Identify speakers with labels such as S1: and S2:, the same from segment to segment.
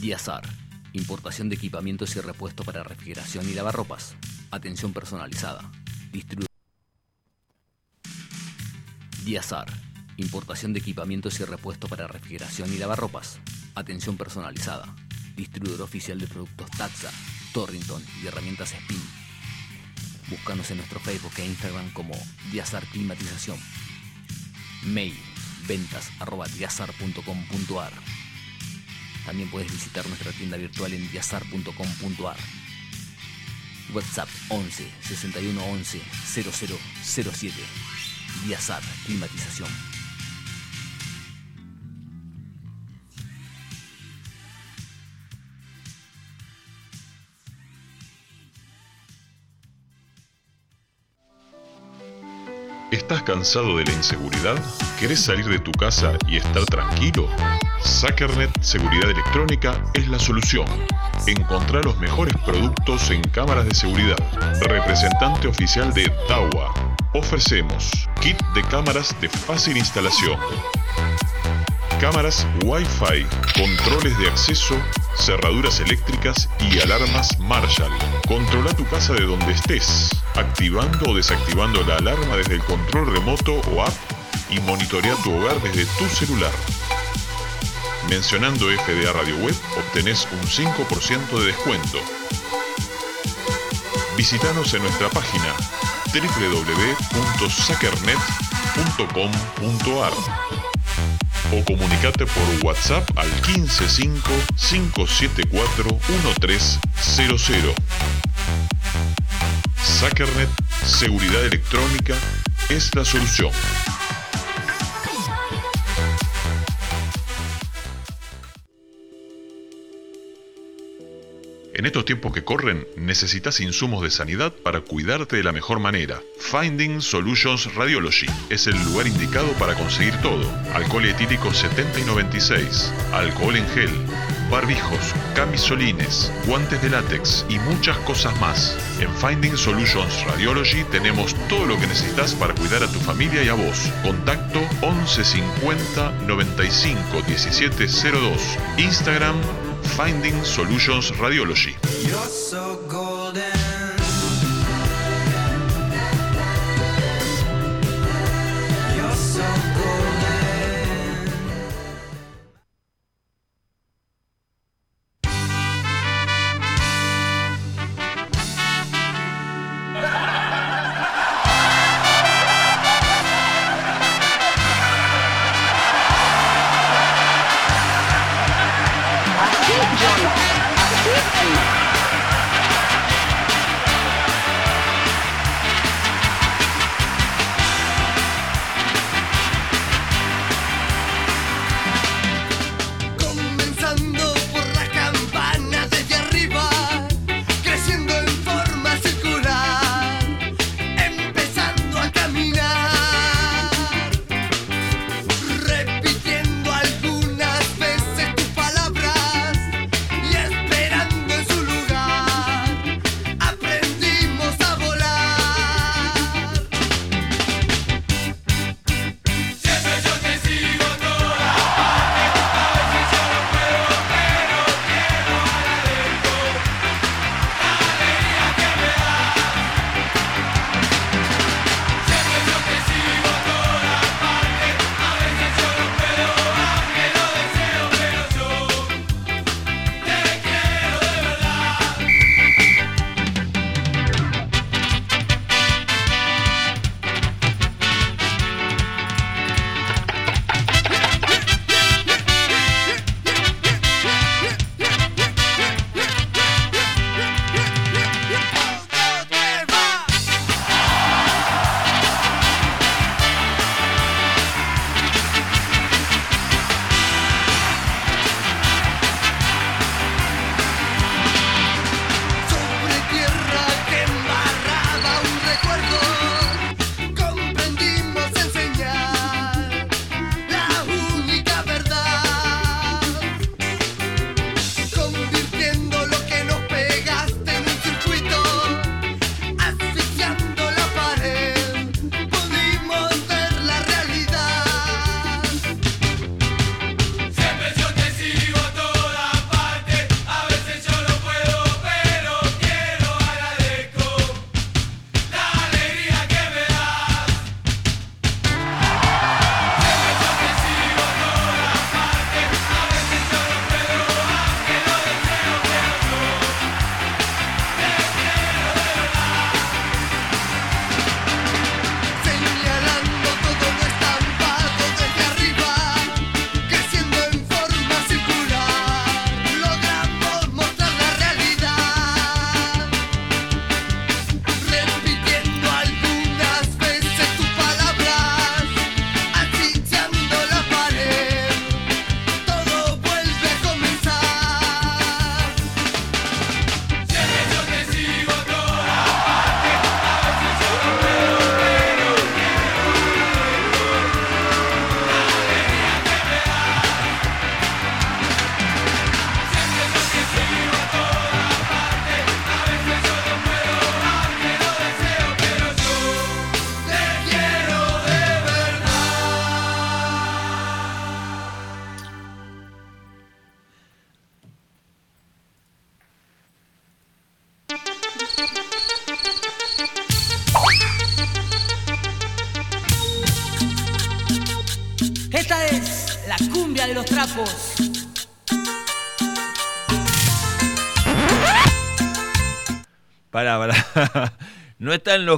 S1: Diazar. Importación de equipamientos y repuestos para refrigeración y lavarropas. Atención personalizada. Distribuidor. Diazar. Importación de equipamientos y repuestos para refrigeración y lavarropas. Atención personalizada. Distribuidor oficial de productos Taxa, Torrington y herramientas Spin. Búscanos en nuestro Facebook e Instagram como Diazar Climatización. Mail ventas arroba diazar.com.ar. También puedes visitar nuestra tienda virtual en diazar.com.ar. WhatsApp 11 61 11 0007. Diazar Climatización.
S2: ¿Estás cansado de la inseguridad? ¿Querés salir de tu casa y estar tranquilo? Sackernet Seguridad Electrónica es la solución. Encontrá los mejores productos en cámaras de seguridad. Representante oficial de DAWA. Ofrecemos kit de cámaras de fácil instalación. Cámaras Wi-Fi, controles de acceso, cerraduras eléctricas y alarmas Marshall. Controla tu casa de donde estés, activando o desactivando la alarma desde el control remoto o app y monitorea tu hogar desde tu celular. Mencionando FDA Radio Web obtenés un 5% de descuento. Visítanos en nuestra página www.sackernet.com.ar o comunicate por WhatsApp al 155-574-1300. Sackernet Seguridad Electrónica es la solución. En estos tiempos que corren, necesitas insumos de sanidad para cuidarte de la mejor manera. Finding Solutions Radiology es el lugar indicado para conseguir todo. Alcohol etílico 70 y 96, alcohol en gel, barbijos, camisolines, guantes de látex y muchas cosas más. En Finding Solutions Radiology tenemos todo lo que necesitas para cuidar a tu familia y a vos. Contacto 1150 95 1702. Instagram Finding Solutions Radiology.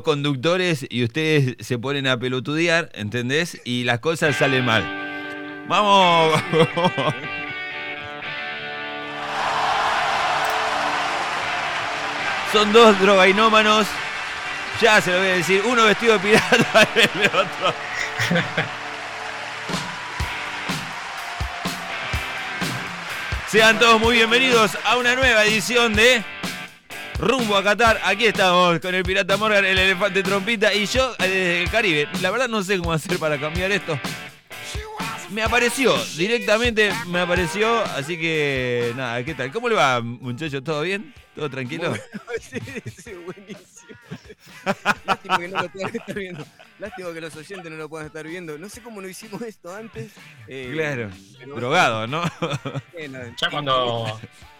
S3: Conductores y ustedes se ponen a pelotudear, ¿entendés? Y las cosas salen mal. ¡Vamos! Son dos drogainómanos. Ya se lo voy a decir. Uno vestido de pirata y el otro. Sean todos muy bienvenidos a una nueva edición de Rumbo a Qatar. Aquí estamos con el Pirata Morgan, el elefante trompita y yo eh, desde el Caribe. La verdad no sé cómo hacer para cambiar esto. Me apareció, directamente me apareció, así que nada, ¿qué tal? ¿Cómo le va, muchachos? ¿Todo bien? ¿Todo tranquilo?
S1: Sí, sí, buenísimo. Lástima que no lo puedan estar viendo. Lástima que los oyentes no lo puedan estar viendo. No sé cómo no hicimos esto antes. eh,
S3: Claro,
S1: pero
S3: drogado, ¿no?
S1: bueno,
S4: Ya cuando,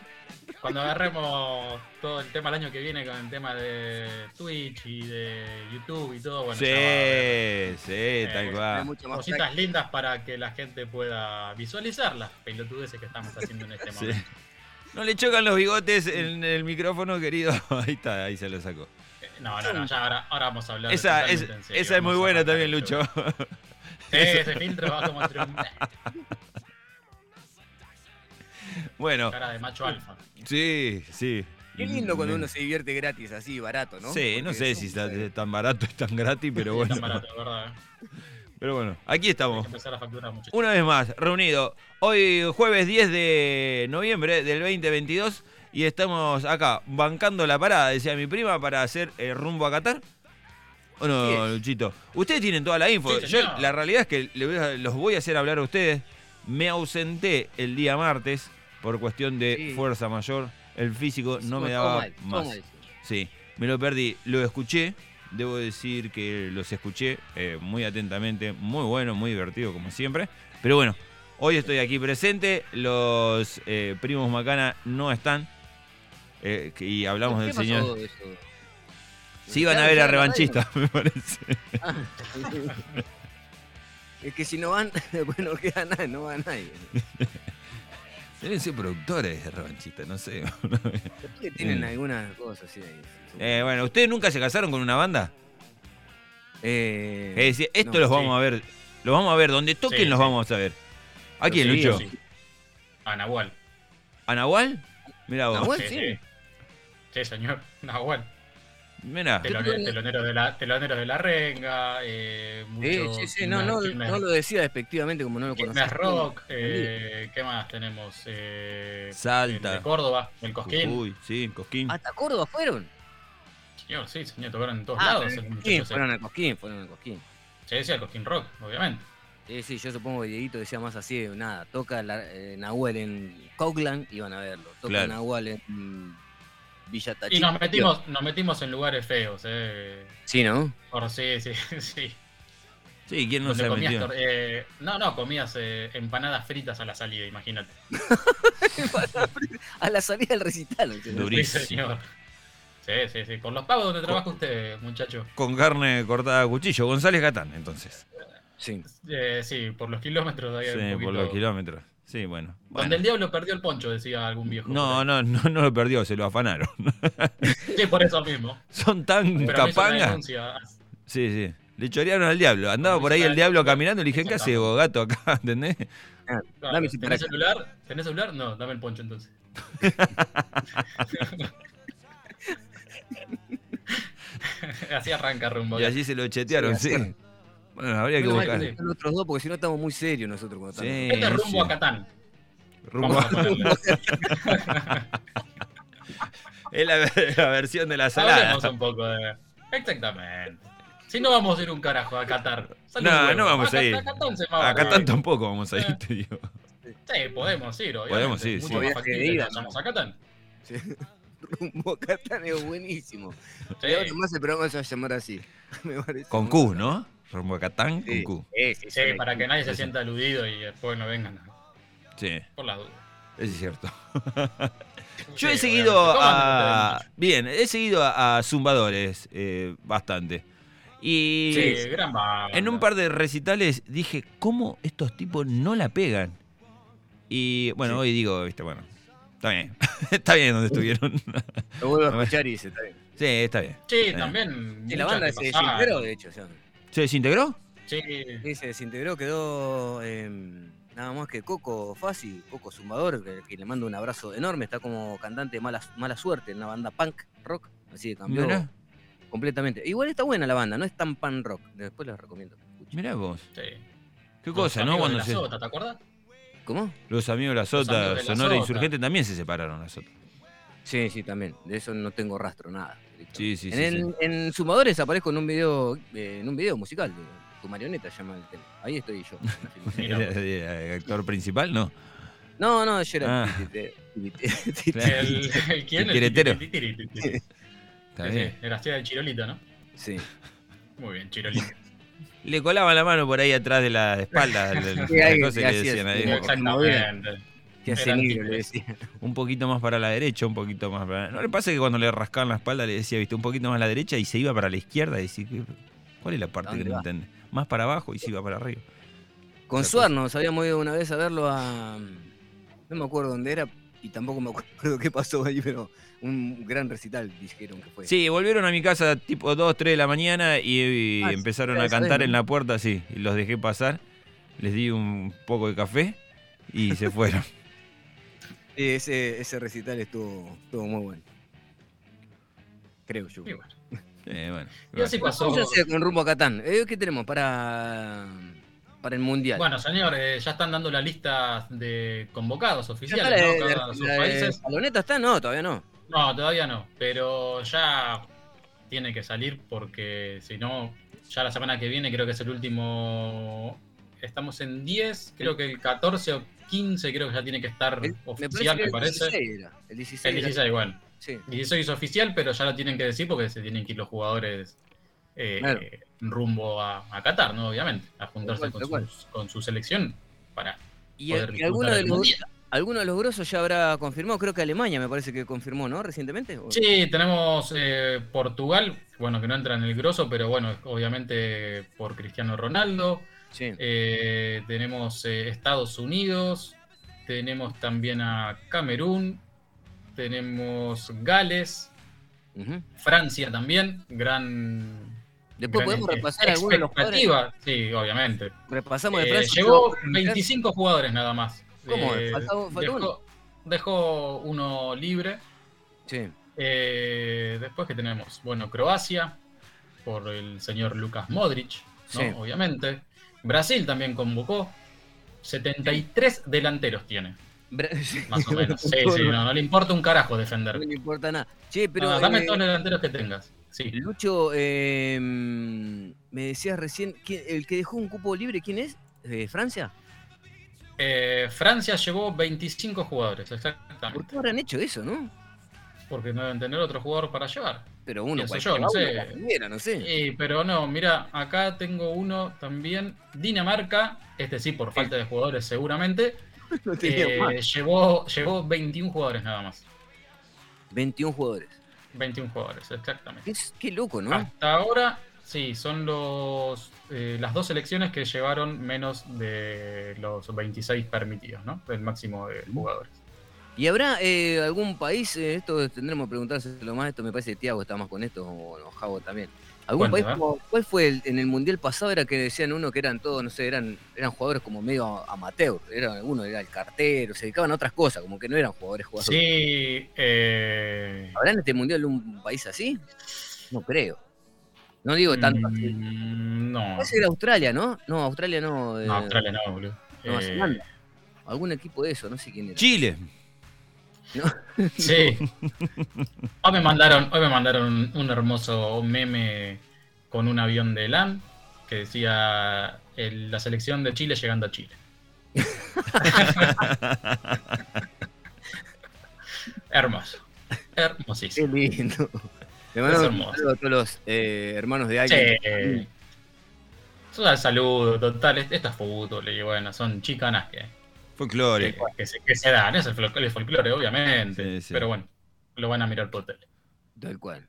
S4: cuando agarremos todo el tema el año que viene con el tema de Twitch y de YouTube y todo, bueno,
S3: Sí,
S4: ya va
S3: sí, tal
S1: hay
S3: cual.
S4: cositas lindas para que la gente pueda visualizar las pelotudeces que estamos haciendo en este
S3: Sí.
S4: momento.
S3: No le chocan los bigotes en el micrófono, querido. Ahí está, ahí se lo sacó.
S4: Eh, No, no, no, ya ahora, ahora vamos a hablar
S3: Esa, es,
S4: totalmente en serio,
S3: esa es muy buena también, Lucho.
S4: Sí, ese filtro va como entre un
S3: Bueno,
S4: cara de macho alfa.
S3: sí, sí.
S1: Qué lindo cuando uno se divierte gratis, así, barato, ¿no?
S3: Sí, no sé si está tan barato y tan gratis, pero bueno.
S4: Tan barato, ¿verdad?
S3: Pero bueno, aquí
S4: Hay
S3: estamos.
S4: que empezar a facturar mucho.
S3: Una vez más, reunido. Hoy jueves 10 de noviembre del 2022 y estamos acá bancando la parada, decía mi prima, para hacer eh, rumbo a Qatar. ¿O no,
S1: es.
S3: Luchito? Ustedes tienen toda la info.
S4: Sí,
S3: Yo la realidad es que le voy a- los voy a hacer hablar a ustedes. Me ausenté el día martes por cuestión de
S1: Sí.
S3: fuerza mayor. El físico no me daba
S1: mal,
S3: más. Sí, me lo perdí. Lo escuché. Debo decir que los escuché eh, muy atentamente. Muy bueno, muy divertido como siempre. Pero bueno, hoy estoy aquí presente. Los eh, primos Macana no están. Eh, y hablamos
S1: ¿Qué
S3: del señor. Sí, iban a ver a
S1: ya, la radio.
S3: revanchista, me parece.
S1: Ah. Es que si no van, bueno, no queda nada, no va nadie.
S3: Deben ser productores de revanchista, no sé.
S1: Que tienen
S3: Mm.
S1: algunas cosas así ahí.
S3: Eh, bueno, ¿ustedes nunca se casaron con una banda?
S1: Eh,
S3: Es decir, esto
S1: no,
S3: los
S4: sí.
S3: vamos a ver. Los vamos a ver. Donde toquen
S4: Sí,
S3: los
S4: sí.
S3: vamos a ver. ¿A quién,
S1: Sí,
S3: Lucho?
S4: Sí. A Nahual.
S3: ¿A Nahual? Mira vos.
S1: Nahual,
S4: Sí,
S1: sí.
S4: sí. Sí, señor. Nahual.
S3: Mira.
S4: Telone- teloneros, de la, teloneros de la renga. Eh,
S1: Sí,
S4: mucho
S1: sí, sí, no, no, lo decía despectivamente como no lo conocía.
S4: Rock. eh, ¿Qué más tenemos? Eh,
S3: Salta.
S4: De Córdoba, el Cosquín.
S3: Uy, sí, Cosquín.
S1: ¿Hasta Córdoba fueron?
S4: Señor, sí, señor, tocaron en todos
S1: Ah,
S4: lados. el
S1: Cosquín,
S4: ese.
S1: fueron al Cosquín, fueron al Cosquín.
S4: Sí, sí, el Cosquín Rock, obviamente.
S1: Sí, sí, yo supongo que Dieguito decía más así, nada, toca la, eh, Nahuel en Cougland, iban a verlo. Toca
S3: Claro.
S1: Nahuel en Villa
S4: Y
S1: Tachita.
S4: nos metimos, nos metimos en lugares feos, eh.
S1: Sí, ¿no?
S4: Por sí, sí, sí.
S3: Sí, ¿quién no
S4: Donde
S3: se ha
S4: comías eh, no, no, comías eh, empanadas fritas a la salida, imagínate.
S1: a la salida del recital. ¿no?
S3: Durísimo.
S4: Sí, señor. Sí, sí, sí. Por los pagos donde trabaja usted, muchacho.
S3: Con carne cortada a cuchillo. González Gatán, entonces.
S1: Sí.
S4: Eh, sí, por los kilómetros un
S3: Sí, por los kilómetros. Sí, bueno.
S4: Donde
S3: Bueno.
S4: el diablo perdió el poncho, decía algún viejo.
S3: No, no, no, no lo perdió, se lo afanaron.
S4: Sí, por eso mismo.
S3: Son tan capangas. Sí, sí. Le chorearon al diablo. Andaba por ahí el diablo caminando y le dije, ¿qué hace
S4: Exactamente.
S3: vos, gato, acá? ¿Entendés?
S4: Claro,
S1: dame
S4: ¿Tenés celular? ¿Tenés celular? No, dame el poncho entonces. Así arranca rumbo.
S3: Y allí se lo chetearon,
S1: Sí,
S3: sí. Bueno, habría que buscar.
S1: los otros dos, porque si no estamos muy serios nosotros cuando
S3: Sí.
S1: estamos.
S4: Este es rumbo
S3: sí.
S4: a Catán.
S3: Rumbo
S4: Vamos a
S3: a-. Es la, la versión de la salada.
S4: Hablemos un poco de. Exactamente. Si no vamos a ir un carajo a Qatar. Salud,
S3: No, no vamos a
S4: Ca-
S3: ir.
S4: A Catán se va
S3: Acá
S4: a-
S3: tampoco vamos a ir, te digo.
S4: Sí, podemos ir, obviamente.
S3: Podemos ir,
S4: Mucho
S3: sí.
S4: más factible vayamos a Catán.
S1: Sí. Rumbo a Catán es buenísimo.
S4: Sí.
S1: Y ahora más el programa se va a llamar así. Me parece
S3: Con Q. ¿no? Rumbo a Catán
S1: Sí,
S3: con Q.
S1: sí, sí,
S4: Sí,
S1: sí.
S4: para que nadie se sienta aludido y después no vengan.
S3: Sí,
S4: Por las dudas.
S3: es cierto. Yo
S4: Sí,
S3: he seguido
S4: obviamente. ¿Cómo
S3: a. Bien, he seguido a, a zumbadores eh, bastante. Y?
S4: Sí, gran banda.
S3: en un par de recitales dije, ¿cómo estos tipos no la pegan? Y bueno, hoy digo, viste, bueno, está bien. está bien donde estuvieron.
S1: Lo vuelvo
S3: A
S1: escuchar y dice, está bien.
S3: sí, está bien.
S4: Sí, también.
S1: Sí, la banda
S4: pasaron.
S1: desintegró, de hecho. ya.
S3: ¿Se desintegró?
S4: Sí,
S1: Sí, se desintegró, quedó eh, nada más que Coco Fasi, Coco Zumbador, que, que le mando un abrazo enorme. Está como cantante de mala, mala suerte en una banda punk rock. Así que cambió completamente. Igual está buena la banda, no es tan punk rock. Después les recomiendo.
S3: mirá vos.
S4: sí.
S3: Qué
S4: Los
S3: cosa, ¿no?
S4: de
S3: Cuando
S4: la
S3: se...
S4: Sota, ¿te acuerdas?
S1: ¿Cómo?
S3: Los amigos de la Sota,
S4: de la
S3: Sonora
S4: Sota.
S3: Insurgente también se separaron la Sota.
S1: Sí, sí, también. De eso no tengo rastro, nada.
S3: Sí, sí,
S1: en,
S3: sí,
S1: el- en Zumbadores aparezco en un video, eh, en un video musical. de Tu marioneta llama el tema. Ahí estoy yo. en la filmación.
S4: Mira,
S3: ¿Era de- actor principal? No.
S1: no, no, yo era.
S3: Ah.
S4: El, el quién?
S3: El Está bien.
S4: De Chirolito, ¿no?
S1: Sí.
S4: Muy bien, Chirolito.
S3: Le colaban la mano por ahí atrás de la espalda. de la-
S1: Sí,
S3: la
S1: ahí,
S3: cosa
S1: y
S3: que
S1: así
S3: decían ahí.
S4: Exactamente.
S1: Hace le decía.
S3: Un poquito más para la derecha, un poquito más para... ¿No le pasa que cuando le rascaban la espalda le decía, viste, un poquito más a la derecha y se iba para la izquierda? Y decía, ¿qué- ¿cuál es la parte que
S1: ¿Dónde
S3: no entiende? Más para abajo y se iba para arriba.
S1: Con Suar nos habíamos ido una vez a verlo a. No me acuerdo dónde era y tampoco me acuerdo qué pasó ahí, pero un gran recital dijeron que fue.
S3: Sí, volvieron a mi casa tipo 2, 3 de la mañana y, y
S1: Ah,
S3: empezaron a cantar en la puerta, sí, y los dejé pasar, les di un poco de café y se fueron.
S1: Sí, ese, ese recital estuvo, estuvo muy bueno. Creo yo.
S4: Y bueno.
S3: Eh, bueno,
S4: Y así pasó.
S1: Con rumbo a Catán. Eh, ¿Qué tenemos para, para el mundial?
S4: Bueno, señor, eh, ya están dando la lista de convocados
S1: ¿Ya
S4: oficiales,
S1: la,
S4: ¿no?
S1: de-
S4: Cada sus
S1: la
S4: países.
S1: Paloneta está? No, todavía no.
S4: No, todavía no, pero ya tiene que salir porque si no, ya la semana que viene creo que es el último. Estamos en 10, creo que el 14 o 15 creo que ya tiene que estar
S1: El-
S4: oficial, me parece.
S1: El 16 era. El 16.
S4: El
S1: era.
S4: 16, bueno.
S1: Sí.
S4: 16 es oficial, pero ya lo tienen que decir porque se tienen que ir los jugadores eh,
S1: Claro.
S4: eh, rumbo a, a Qatar, ¿no? Obviamente, a juntarse
S1: cual,
S4: con, sus- con su selección para
S1: Y,
S4: poder
S1: y alguno, de los, alguno de los grosos ya habrá confirmado. Creo que Alemania me parece que confirmó, ¿no? Recientemente. ¿O-
S4: Sí, tenemos eh, Portugal, bueno, que no entra en el grosso, pero bueno, obviamente por Cristiano Ronaldo.
S1: Sí.
S4: Eh, tenemos eh, Estados Unidos, tenemos también a Camerún, tenemos Gales,
S1: Ujú.
S4: Francia también, gran.
S1: Después
S4: gran,
S1: podemos
S4: eh,
S1: repasar algunos de los jugadores.
S4: Sí, obviamente.
S1: Repasamos de
S4: Eh,
S1: Francia. Francia.
S4: 25 jugadores nada más.
S1: ¿Cómo?
S4: Eh,
S1: faltó uno.
S4: dejó, dejó uno libre.
S1: Sí.
S4: Eh, después que tenemos, bueno, Croacia, por el señor Lucas Modric, ¿no?
S1: Sí.
S4: obviamente. Brasil también convocó. 73 delanteros tiene,
S1: Bra-
S4: más o menos. Sí, sí, no, no le importa un carajo
S1: No
S4: defender.
S1: le importa nada. Che, pero.
S4: No, dame
S1: eh,
S4: todos los delanteros que tengas. Sí.
S1: Lucho, eh, me decías recién, ¿quién- el que dejó un cupo libre, ¿quién es? ¿De Francia?
S4: Eh, Francia llevó 25 jugadores,
S1: ¿Por
S4: exactamente.
S1: qué habrán hecho eso, no?
S4: Porque no deben tener otro jugador para llevar.
S1: Pero uno,
S4: yo, no sé.
S1: cualquiera, no sé.
S4: Sí, pero no, mira, acá tengo uno también. Dinamarca, este sí, por falta de jugadores seguramente,
S1: No
S4: eh, llevó, llevó 21 jugadores nada más.
S1: 21 jugadores.
S4: 21 jugadores, exactamente.
S1: Qué, qué loco, ¿no?
S4: Hasta ahora, sí, son los eh, las dos selecciones que llevaron menos de los 26 permitidos, ¿no? Del máximo de jugadores.
S1: ¿Y habrá eh, algún país, eh, esto tendremos que preguntárselo más, esto me parece que Tiago está más con esto, o no, Javo también. ¿Algún país,
S4: ¿eh?
S1: como- cuál fue el- en el Mundial pasado? Era que decían uno que eran todos, no sé, eran, eran jugadores como medio amateur, era, uno era el cartero, se dedicaban a otras cosas, como que no eran jugadores jugadores.
S4: Sí, eh,
S1: ¿Habrá en este Mundial un país así? No creo. No digo tanto así.
S4: mm, no,
S1: Puede ser Australia, ¿no? No, Australia no. eh,
S4: no, Australia no, boludo.
S1: Nueva
S4: Eh,
S1: Zelanda. Algún equipo de eso, no sé quién era.
S3: Chile.
S4: Sí. Hoy me mandaron, hoy me mandaron un, hermoso meme con un avión de LAN que decía el- la selección de Chile llegando a Chile. Hermoso.
S1: Qué
S4: Hermosísimo.
S1: lindo. Le mandamos a todos los eh, hermanos de alguien.
S4: Sí. Es un saludo total. Esto es fútbol y bueno, son chicanas que,
S3: Folclore.
S4: que, se, que se dan. Es el folclore, obviamente.
S3: Sí, sí.
S4: Pero bueno, lo van a mirar por tele.
S1: Tal cual.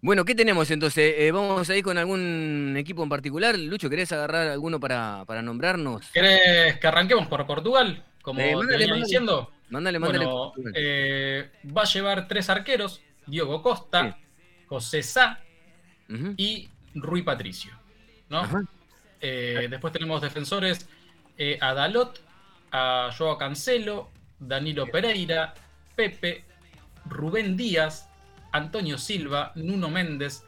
S1: Bueno, ¿qué tenemos entonces? Eh, ¿Vamos a ir con algún equipo en particular? Lucho, ¿querés agarrar alguno para, para nombrarnos?
S4: ¿Querés que arranquemos por Portugal? como
S1: Eh,
S4: te
S1: mándale,
S4: venía
S1: mándale.
S4: diciendo,
S1: Mándale, mándale.
S4: bueno, eh, va a llevar tres arqueros, Diogo Costa, José Sá y Rui Patricio. ¿no? Eh, después tenemos defensores eh, a Joao Cancelo, Danilo Pereira, Pepe, Rubén Díaz, Antonio Silva, Nuno Méndez,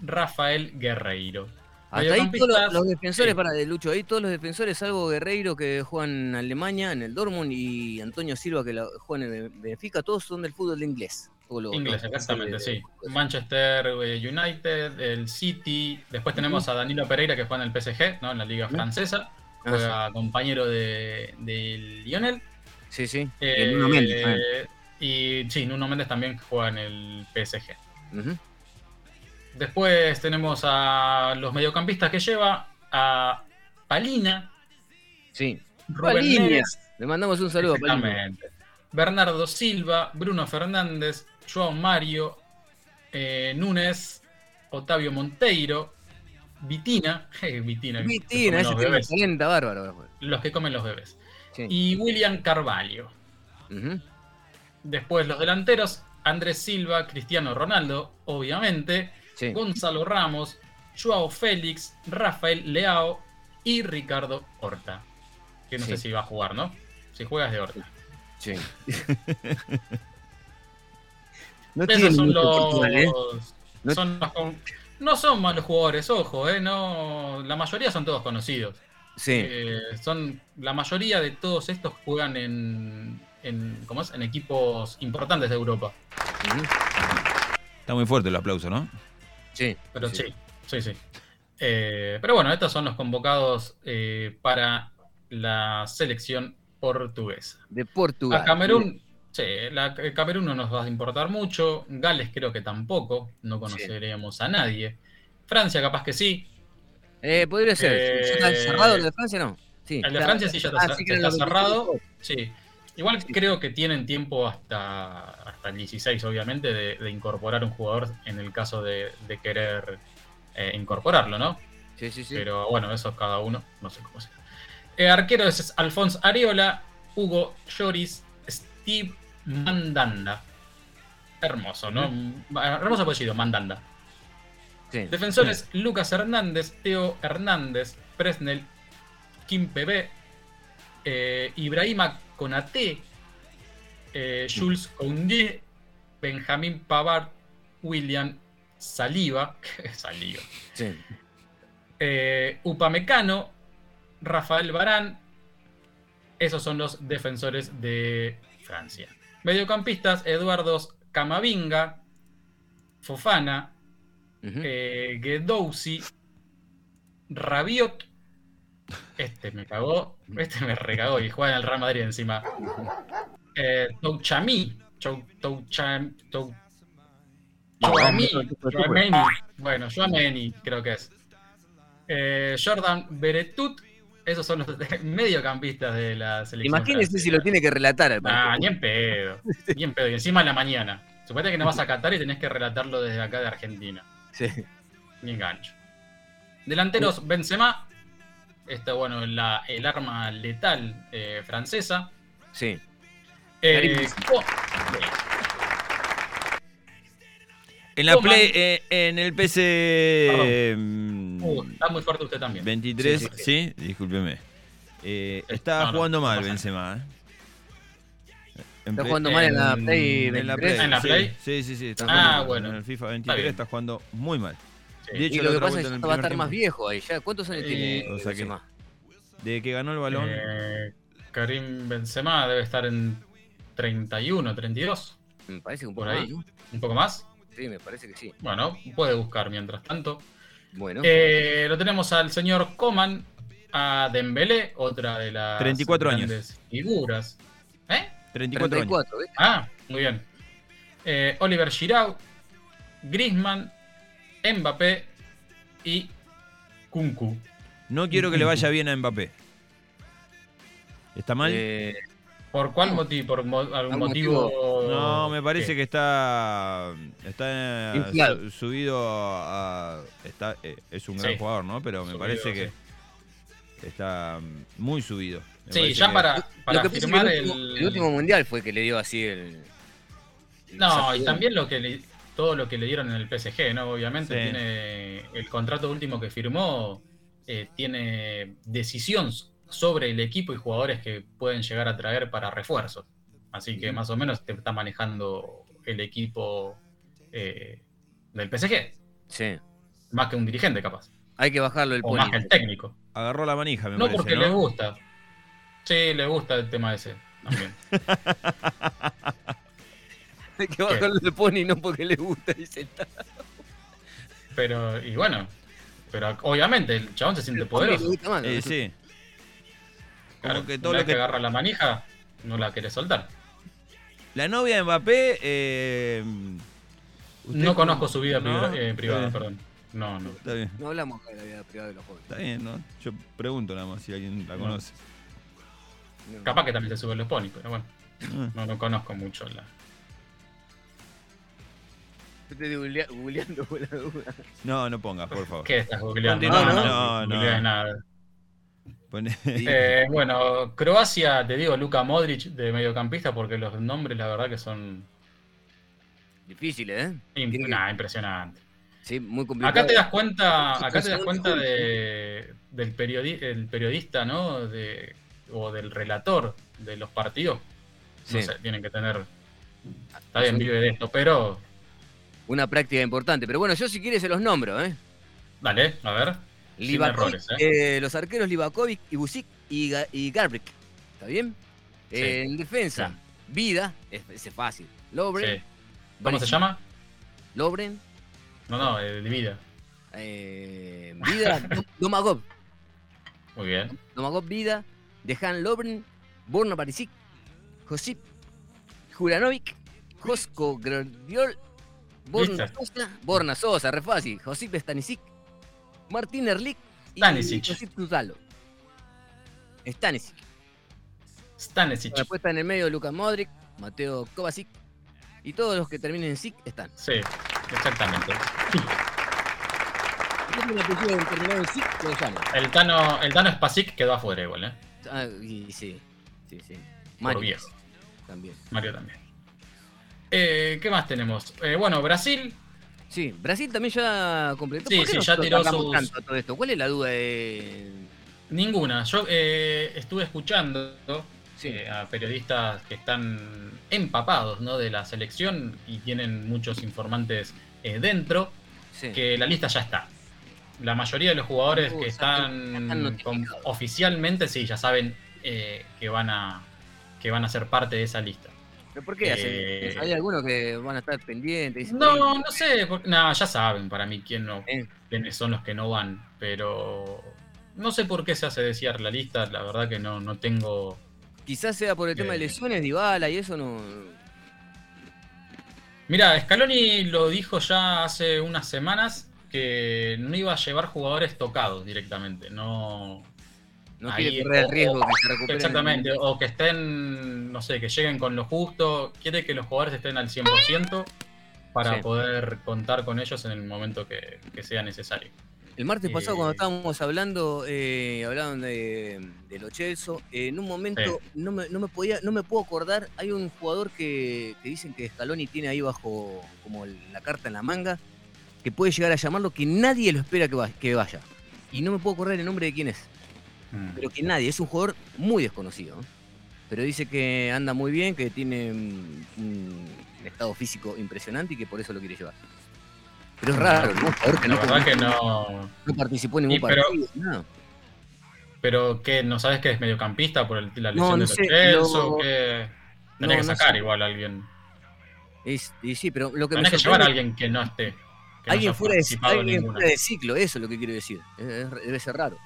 S4: Rafael Guerreiro.
S1: Hasta ahí todos los, defensores,
S4: sí.
S1: para de Lucho, ahí todos los defensores, salvo Guerreiro que juega en Alemania, en el Dortmund, y Antonio Silva que la- juega en el Benfica, todos son del fútbol inglés. Los-
S4: Inglés,
S1: los
S4: exactamente, sí.
S1: de-
S4: Manchester eh, United, el City. Después tenemos a Danilo Pereira que juega en el PSG, ¿no? en la Liga. Francesa.
S1: Ah,
S4: Juega compañero de, de Lionel.
S1: sí, sí.
S4: Eh,
S1: El Nuno Méndez,
S4: y sí, Nuno Méndez también juega en el PSG. Después tenemos a los mediocampistas que lleva a Palina,
S1: Sí.
S4: Rubén
S1: Le mandamos un saludo a Palina.
S4: Bernardo Silva, Bruno Fernández, Joao Mario, eh, Núñez, Otavio Monteiro, Vitina, je, Vitina,
S1: Vitina, ese
S4: los
S1: bárbaro.
S4: que comen los bebés,
S1: Sí.
S4: y William Carvalho. Después los delanteros, Andrés Silva, Cristiano Ronaldo, obviamente,
S1: Sí.
S4: Gonzalo Ramos, Joao Félix, Rafael Leao y Ricardo Horta. Que no
S1: Sí.
S4: sé si va a jugar, ¿no? Si juegas de Horta.
S1: Sí. no
S4: Esos
S1: tiene
S4: son los.
S1: ¿eh? No-
S4: son los no son malos jugadores, ojo, ¿eh? No, la mayoría son todos conocidos.
S1: Sí.
S4: Eh, son, la mayoría de todos estos juegan en, en, ¿cómo es? en equipos importantes de Europa.
S3: Está muy fuerte el aplauso, ¿no?
S1: Sí.
S4: Pero sí, sí, sí. Eh, pero bueno, estos son los convocados eh, para la selección portuguesa.
S1: De Portugal.
S4: A Camerún, sí, la, el Camerún no nos va a importar mucho. Gales creo que tampoco, no conoceríamos a nadie. Francia capaz que sí.
S1: Eh, podría ser.
S4: Eh,
S1: ¿Ya ¿Está cerrado el de Francia no? Sí.
S4: El de. Francia sí ya está,
S1: Ah, sí
S4: está cerrado.
S1: 25.
S4: Sí. Igual creo que tienen tiempo hasta, hasta el 16, obviamente, de, de incorporar un jugador en el caso de, de querer eh, incorporarlo, ¿no?
S1: Sí, sí, sí.
S4: Pero bueno, eso cada uno, no sé cómo sea. Eh, arquero es Alfonso Ariola, Hugo Lloris, Steve Mandanda. Hermoso, ¿no? Hermoso apellido, Mandanda.
S1: Sí.
S4: Defensores Lucas Hernández, Teo Hernández, Presnel, Kim PB, eh, Ibrahima Konate, eh, Jules Koundé, Benjamín Pavard, William Saliva, Saliva,
S1: Sí.
S4: eh, Upamecano, Rafael Barán. Esos son los defensores de Francia. Mediocampistas, Eduardo Camavinga, Fofana,
S1: Ujú.
S4: eh, Guedouzi, Rabiot. Este me cagó, este me recagó y juega en el Real Madrid encima. Eh, Touchami, Chou- Toucham- Tou- Chouameni, Chouameni, bueno, Chouameni creo que es. Eh, Jordan Beretut, esos son los mediocampistas de la selección.
S1: Imagínese si lo tiene que relatar al
S4: Ah,
S1: partido.
S4: ni en pedo. Ni en pedo. Y encima en la mañana. Suponete que no vas a Qatar y tenés que relatarlo desde acá de Argentina.
S1: Sí.
S4: Ni engancho. Delanteros, Benzema. Esta, bueno, la, el arma letal eh, francesa.
S1: Sí.
S4: Eh,
S3: En la
S4: Coman.
S3: Play, eh, en el PC
S4: Uh, está muy fuerte usted también.
S3: 23,
S1: Sí,
S3: sí,
S1: sí,
S3: discúlpeme. Eh,
S4: Sí,
S3: está
S4: no,
S3: jugando
S4: no
S3: mal Benzema, ¿eh? En
S1: Está jugando mal en la Play
S3: en la
S1: 23.
S3: Play.
S4: ¿En la
S3: sí,
S4: Play?
S3: Sí, sí, sí. Está
S1: Ah,
S4: bueno.
S3: En el FIFA
S4: Está
S3: 23
S4: bien.
S3: está jugando muy mal.
S4: Sí.
S3: De hecho,
S1: Y lo que pasa es que va a estar más viejo ahí. Ya, ¿Cuántos años tiene
S3: O sea que-
S1: Benzema?
S3: Desde que ganó el balón,
S4: Eh, Karim Benzema debe estar en 31, 32.
S1: Me parece que un
S4: por
S1: poco
S4: ahí.
S1: más.
S4: Un poco más.
S1: Sí, me parece que sí.
S4: Bueno, puede buscar mientras tanto.
S1: Bueno.
S4: Eh, lo tenemos al señor Coman, a Dembélé, otra de las
S3: 34 años.
S4: grandes figuras. ¿Eh?
S3: 34 años.
S1: 34, ¿ves?
S4: Ah, muy bien. Eh, Oliver Giroud, Griezmann, Mbappé y Kunku.
S3: No quiero que le vaya bien a Mbappé. ¿Está mal?
S1: Eh,
S4: ¿Por cuál motivo? ¿Por mo- algún motivo?
S3: No, me parece
S4: ¿Qué?
S3: que está está eh,
S1: Inflado.
S3: subido a está eh, es un gran
S4: Sí.
S3: jugador, ¿no? Pero me
S4: Subido,
S3: parece que
S4: sí.
S3: está mm, muy subido. Me
S4: Sí, ya
S3: que-
S4: para, para
S1: Lo que
S4: firmar
S1: el, último,
S4: el...
S1: el último mundial fue que le dio así el. el
S4: No, y también lo que le- todo lo que le dieron en el PSG, ¿no? Obviamente
S3: Sí.
S4: tiene el contrato último que firmó, eh, tiene decisión sobre el equipo y jugadores que pueden llegar a traer para refuerzos. Así que más o menos te está manejando el equipo eh, del PSG,
S1: Sí.
S4: más que un dirigente capaz,
S1: Hay que bajarlo el
S4: o
S1: pony.
S4: más que el técnico.
S3: Agarró la manija, me
S4: No
S3: parece,
S4: porque
S3: ¿no?
S4: le gusta. Sí, le gusta el tema ese también.
S1: Hay que bajarlo el pony no porque le gusta, dice el.
S4: Pero, y bueno, pero obviamente el chabón se siente
S1: El
S4: poderoso.
S1: gusta más, ¿no?
S3: Eh, sí. Como
S4: Claro,
S3: que todo
S4: una
S3: lo
S4: vez que
S3: que-
S4: agarra la manija, no la quiere soltar.
S3: La novia de Mbappé. Eh, ¿usted
S4: No conozco su vida
S3: ¿No?
S4: priva- eh, privada,
S3: Eh,
S4: perdón. No, no.
S3: Está bien,
S1: No hablamos de la vida privada de los jóvenes.
S3: está bien, ¿no? Yo pregunto nada más si alguien la
S4: No.
S3: conoce.
S1: No.
S4: Capaz que también se suben los ponis, pero bueno,
S3: Ah,
S4: no, no conozco mucho la.
S1: Yo estoy googlea- googleando por la duda.
S3: No, no pongas, por favor.
S4: ¿Qué estás googleando? No,
S3: no,
S4: no,
S3: no.
S4: googlees nada. Eh, bueno, Croacia, te digo Luka Modric de mediocampista porque los nombres la verdad que son
S1: Difícil, ¿eh?
S4: im-
S1: Tiene que-
S4: nah, impresionantes.
S1: Sí, muy complicado.
S4: Acá te das cuenta, acá te das cuenta de, del periodi- el periodista, ¿no? De, o del relator de los partidos. No
S1: Sí.
S4: sé, tienen que tener. Está bien, vive de esto, pero.
S1: Una práctica importante. Pero bueno, yo si quieres se los nombro, ¿eh?
S4: Dale, a ver.
S1: Livakovic,
S4: errores,
S1: eh, los arqueros Livakovic, Ibusic y, Ga- y Garbrick. ¿Está bien?
S4: Sí.
S1: Eh, en defensa,
S4: Sí.
S1: Vida, es, ese es fácil. Lobren,
S4: Sí. ¿Cómo se llama?
S1: Lobren,
S4: No, no, eh, de vida.
S1: eh, Vida, Dom- Domagov.
S4: Muy bien.
S1: Domagov Vida, Dejan Lobren, Borna Barisic, Josip Juranovic, Josko Grodiol, Borna. Sosa, Borna Sosa, re fácil, Josip Stanisic, Martín Erlich y. Josip Tutalo. Stanisic.
S4: Stanisic.
S1: La puesta en el medio Luka Modric, Mateo Kovacic y todos los que terminen en Sic están.
S4: Sí, exactamente. El Tano, el Tano Spasic quedó afuera igual, ¿eh?
S1: Ah, y sí, sí, sí.
S4: Por
S1: Mario
S4: viejo.
S1: también.
S4: Mario también. Eh, ¿Qué más tenemos? Eh, bueno, Brasil.
S1: Sí, Brasil también ya completó.
S4: Sí,
S1: ¿Por qué
S4: sí, ya tiró sus-
S1: tanto todo esto? ¿Cuál es la duda de...?
S4: Ninguna. Yo eh, estuve escuchando
S1: Sí.
S4: eh, a periodistas que están empapados ¿no? de la selección y tienen muchos informantes eh, dentro,
S1: Sí.
S4: que la lista ya está. La mayoría de los jugadores
S1: Uh,
S4: que
S1: están-
S4: con- oficialmente, sí, ya saben eh, que, van a, que van a ser parte de esa lista.
S1: ¿Pero por qué? hacen-
S4: Eh,
S1: ¿Hay algunos que van a estar pendientes?
S4: No, no sé, porque- no, ya saben para mí quién no,
S1: Eh.
S4: quiénes son los que no van, pero no sé por qué se hace desear la lista, la verdad que no, no tengo...
S1: Quizás sea por el tema de
S4: Eh.
S1: lesiones, Dybala y eso no...
S4: Mira, Scaloni lo dijo ya hace unas semanas que no iba a llevar jugadores tocados directamente, no...
S1: No
S4: Ahí,
S1: quiere correr el riesgo
S4: o-
S1: que se recuperen.
S4: Exactamente, o que estén, no sé, que lleguen con lo justo, quiere que los jugadores estén al 100% para
S1: Sí.
S4: poder contar con ellos en el momento que, que sea necesario.
S1: El martes pasado
S4: Eh,
S1: cuando estábamos hablando, eh, hablaban de, de Lo eh, en un momento no, me, no me podía, no me puedo acordar, hay un jugador que, que dicen que Scaloni tiene ahí bajo como la carta en la manga, que puede llegar a llamarlo, que nadie lo espera que, va- que vaya. Y no me puedo acordar el nombre de quién es,
S4: Mm.
S1: pero que nadie, es un jugador muy desconocido. ¿no? Pero dice que anda muy bien, que tiene un estado físico impresionante y que por eso lo quiere llevar. Pero es raro, ¿no? Jugador que no,
S4: que no.
S1: no participó en ningún
S4: pero-
S1: partido, nada.
S4: Pero que no sabes que es mediocampista por el- la lesión de Celso,
S1: lo-
S4: que tenés que sacar igual a alguien.
S1: Es- y sí, pero lo que
S4: Tenés
S1: me
S4: que llevar a alguien que no esté. Que
S1: alguien fuera de, alguien fuera de ciclo, eso es lo que quiero decir. Es- es- debe ser raro.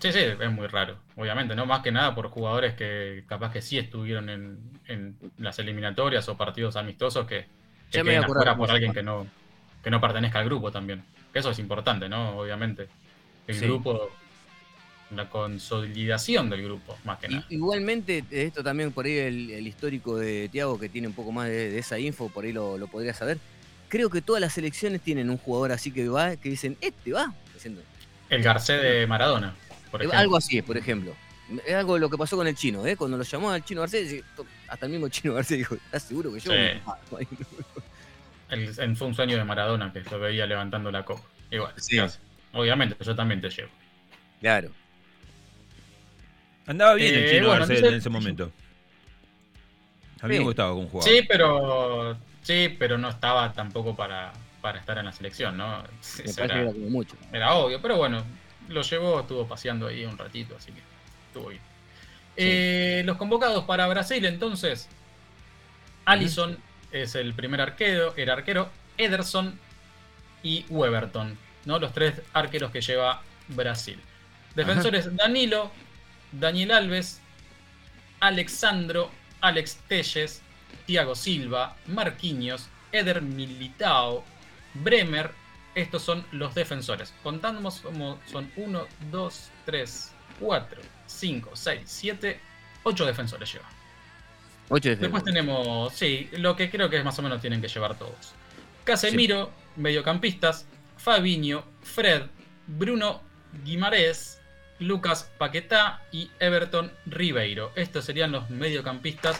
S4: Sí, sí, es muy raro. Obviamente, no más que nada por jugadores que capaz que sí estuvieron en, en las eliminatorias o partidos amistosos que, que queden afuera por alguien que no, que no pertenezca al grupo también. Que eso es importante, ¿no? Obviamente. El
S1: Sí.
S4: grupo, la consolidación del grupo, más que nada.
S1: igualmente, esto también por ahí el, el histórico de Tiago, que tiene un poco más de, de esa info, por ahí lo, lo podría saber. Creo que todas las selecciones tienen un jugador así que va, que dicen, este va. Diciendo,
S4: El Garcé de Maradona,
S1: eh. Algo así, por ejemplo. Es algo de lo que pasó con el chino, ¿eh? Cuando lo llamó al chino Garcés, hasta el mismo chino Garcés dijo, ¿estás seguro que yo?
S4: Sí. El- fue un sueño de Maradona que lo veía levantando la copa. Igual,
S1: Sí.
S4: Obviamente, yo también te llevo.
S1: Claro.
S3: Andaba bien el
S4: Eh,
S3: chino
S4: bueno,
S3: Garcés en ese momento. A mí
S1: Sí.
S3: me gustaba como jugaba.
S4: Sí, pero. Sí, pero no estaba tampoco para, para estar en la selección, ¿no?
S1: Me
S4: Eso era,
S1: era como mucho.
S4: era obvio, pero bueno, lo llevó, estuvo paseando ahí un ratito, así que estuvo bien. Eh, los convocados para Brasil, entonces. Allison es el primer arquero, el arquero, Ederson y Weberton, ¿no? Los tres arqueros que lleva Brasil. Defensores Danilo, Daniel Alves, Alexandro, Alex Telles, Thiago Silva, Marquinhos, Eder Militao, Bremer. Estos son los defensores. Contamos como son 1, 2, 3, 4, 5, 6, 7, 8 defensores lleva.
S1: Ocho
S4: Después
S1: defensores.
S4: tenemos, sí, lo que creo que más o menos tienen que llevar todos. Casemiro, mediocampistas, Fabinho, Fred, Bruno Guimarães, Lucas Paquetá y Everton Ribeiro. Estos serían los mediocampistas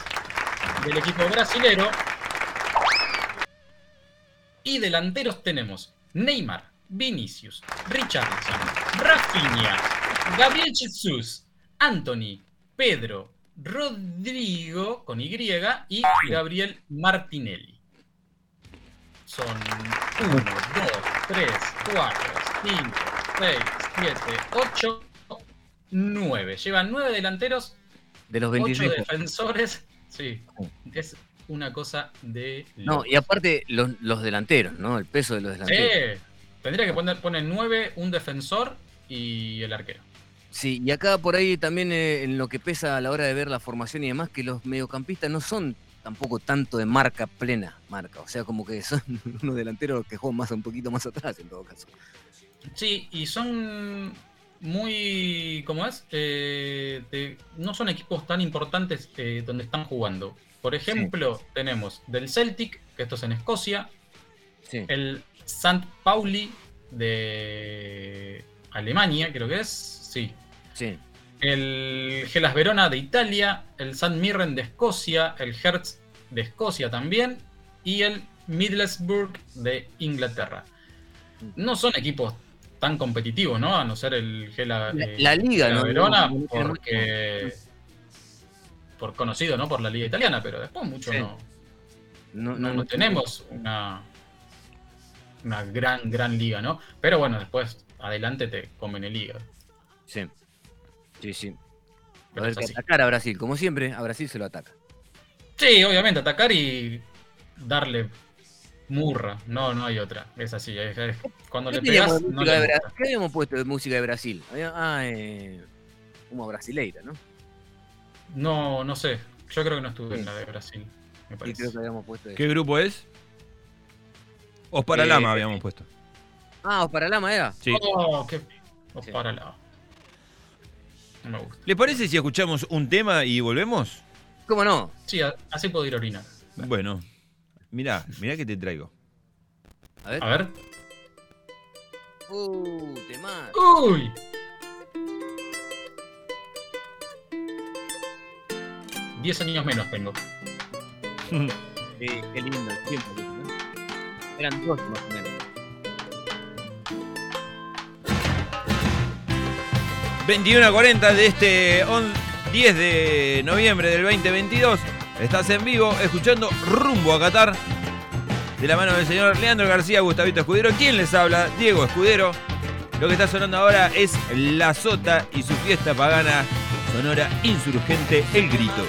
S4: del equipo brasilero. Y delanteros tenemos Neymar, Vinicius, Richarlison, Rafinha, Gabriel Jesus, Anthony, Pedro, Rodrigo con Y y Gabriel Martinelli. Son 1, 2, 3, 4, 5, 6, 7, 8, 9. Llevan 9 delanteros,
S1: De los
S4: 8
S1: 26.
S4: defensores. Sí, es una cosa de.
S1: No, y aparte los, los delanteros, ¿no? El peso de los delanteros.
S4: Sí, tendría que poner, poner 9, un defensor y el arquero.
S1: Sí, y acá por ahí también eh, en lo que pesa a la hora de ver la formación y demás, que los mediocampistas no son tampoco tanto de marca plena, marca. O sea, como que son unos delanteros que juegan más un poquito más atrás en todo caso.
S4: Sí, y son muy. ¿Cómo es? Eh, de- no son equipos tan importantes eh, donde están jugando. Por ejemplo, tenemos del Celtic, que esto es en Escocia,
S1: Sí.
S4: el St. Pauli de Alemania, creo que es. Sí.
S1: Sí.
S4: El Gelas Verona de Italia, el St. Mirren de Escocia, el Hertz de Escocia también, y el Middlesbrough de Inglaterra. No son equipos tan competitivos, ¿no? A no ser el Gela,
S1: La-
S4: eh,
S1: la liga,
S4: Gela
S1: ¿no?
S4: Verona,
S1: No, no
S4: porque. Por conocido, ¿no? Por la liga italiana, pero después mucho
S1: Sí.
S4: no,
S1: No,
S4: no, no tenemos una, una gran, gran liga, ¿no? Pero bueno, después adelante te comen el liga.
S1: Sí. Sí, sí. A
S4: Pero
S1: ver, que
S4: así.
S1: atacar a Brasil. Como siempre, a Brasil se lo ataca.
S4: Sí, obviamente, atacar y darle murra. No, no hay otra. Es así. es- es- cuando le
S1: ¿Qué teníamos
S4: pegas, no le gusta.
S1: ¿Qué habíamos puesto de música de Brasil? Ah, eh, como brasileira, ¿no?
S4: No, no sé. Yo creo que no estuve
S1: Sí.
S4: en la de Brasil. Me parece.
S1: creo que habíamos puesto.
S3: ¿Qué grupo es? Os para
S1: Eh,
S3: Lama habíamos puesto.
S1: Ah, o para Lama era.
S3: Sí.
S4: Oh, qué.
S1: Sí.
S4: para la. No me gusta.
S3: ¿Les parece si escuchamos un tema y volvemos?
S1: ¿Cómo no?
S4: Sí, así puedo ir a orinar.
S3: Bueno, mirá, mirá que te traigo.
S1: A ver.
S4: A ver.
S1: Uh, tema.
S4: ¡Uy! Diez años menos tengo.
S1: Eh, qué lindo el tiempo. ¿no? Eran dos más o menos.
S3: 21 a 40 de este on- 10 de noviembre del 2022. Estás en vivo escuchando Rumbo a Qatar. De la mano del señor Leandro García, Gustavito Escudero. ¿Quién les habla? Diego Escudero. Lo que está sonando ahora es La Sota y su fiesta pagana sonora insurgente El Grito.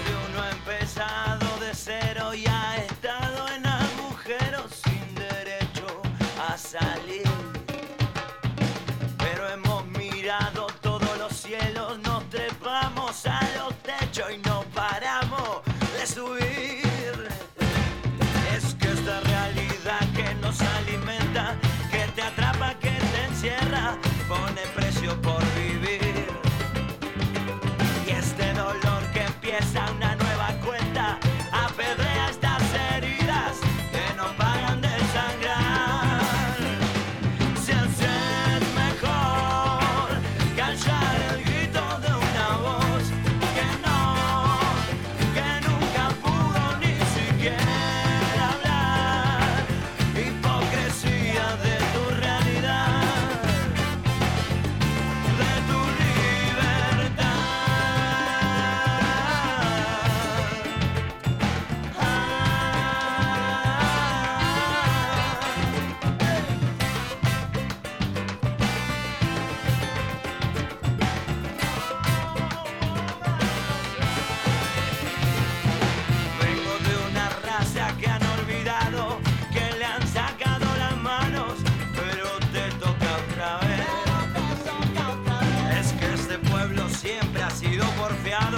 S5: siempre ha sido porfiado.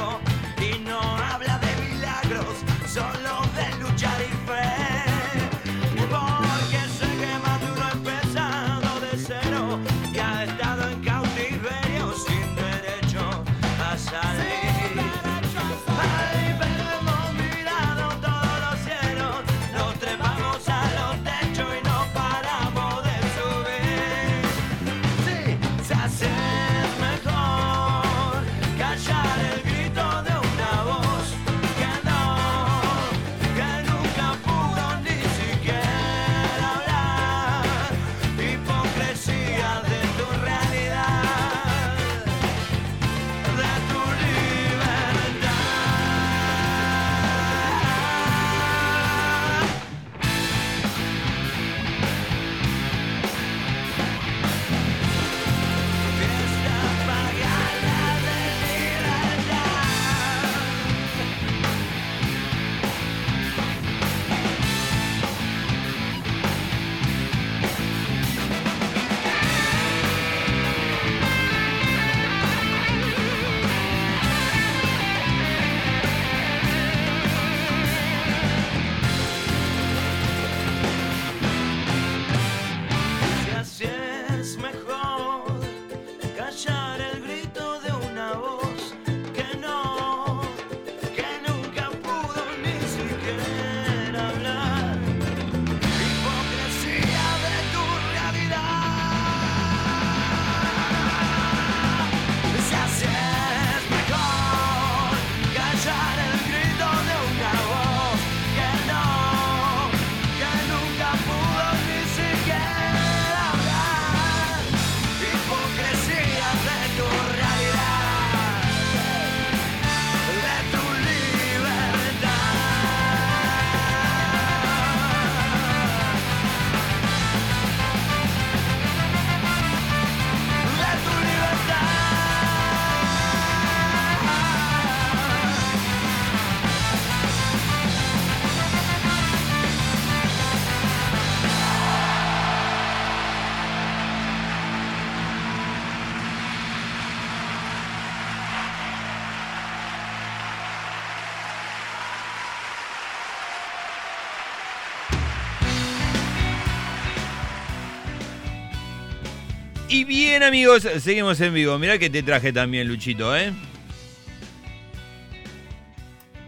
S3: Bien, amigos, seguimos en vivo. Mirá que te traje también, Luchito, ¿eh?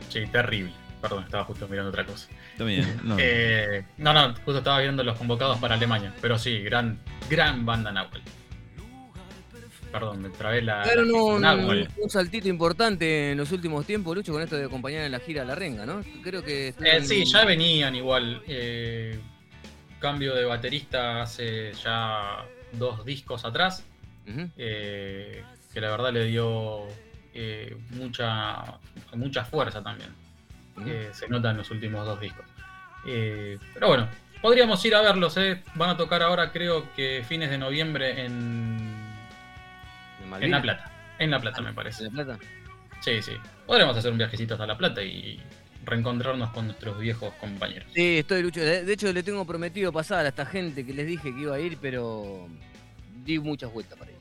S4: Sí, terrible. Perdón, estaba justo mirando otra cosa.
S3: Bien. No.
S4: Eh, no, no, justo estaba viendo los convocados para Alemania. Pero sí, gran, gran banda Nahuel. Perdón, me trabé la.
S1: Claro,
S4: la-
S1: no, un,
S4: Nahuel.
S1: un saltito importante en los últimos tiempos, Lucho, con esto de acompañar en la gira a la renga, ¿no? Creo que.
S4: Eh, sí, ya venían igual. eh, cambio de baterista hace ya dos discos atrás. Eh, que la verdad le dio eh, mucha, mucha fuerza también. Que se nota en los últimos dos discos. Eh, pero bueno, podríamos ir a verlos. eh. Van a tocar ahora, creo que fines de noviembre en,
S1: ¿De
S4: en? La Plata. En La Plata, me
S1: ¿De
S4: parece.
S1: La Plata?
S4: Sí, sí. Podremos hacer un viajecito hasta La Plata y reencontrarnos con nuestros viejos compañeros.
S1: Sí, estoy Lucho. De, hecho, le tengo prometido pasar a esta gente que les dije que iba a ir, pero di muchas vueltas para ir.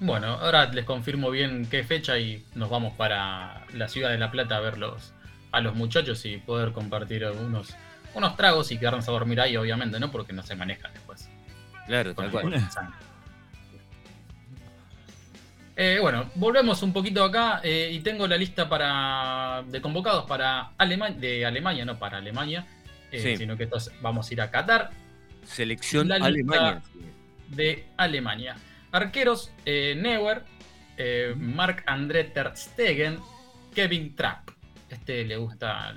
S4: Bueno, ahora les confirmo bien qué fecha y nos vamos para la ciudad de La Plata a verlos a los muchachos y poder compartir unos, unos tragos y quedarnos a dormir ahí, obviamente, ¿no? Porque no se manejan después.
S1: Claro, tal cual.
S4: sangre. Eh, bueno, volvemos un poquito acá eh, y tengo la lista para de convocados para Alemania, de Alemania, no para Alemania, eh,
S1: Sí.
S4: sino que entonces vamos a ir a Qatar
S1: Selección
S4: La lista-
S1: Alemania.
S4: de Alemania. Arqueros, Neuer, eh, Marc-André Ter Stegen, Kevin Trapp. Este le gusta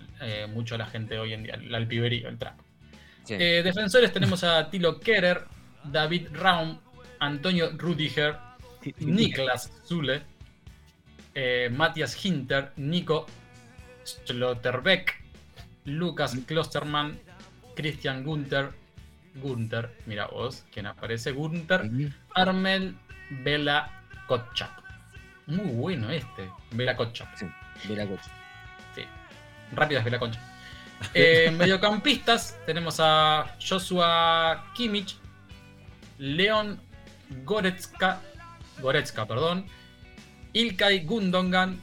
S4: mucho a la gente hoy en día, el alpiberío, el Trapp.
S1: Sí.
S4: Defensores tenemos a Tilo Kerer, David Raum, Antonio Rudiger, Niklas Zule, eh, Matthias Hinter, Nico Schlotterbeck, Lucas Klosterman, Christian Gunther, Gunther, mira vos, quien aparece, Gunther. Armel Bela Kotchap. Muy bueno este, Bela Kotchap.
S1: Sí, de la coche.
S4: Sí, rápidas Bela Kotchap. Eh, mediocampistas tenemos a Joshua Kimmich, Leon Goretzka, Goretzka, perdón, Ilkay Gundogan,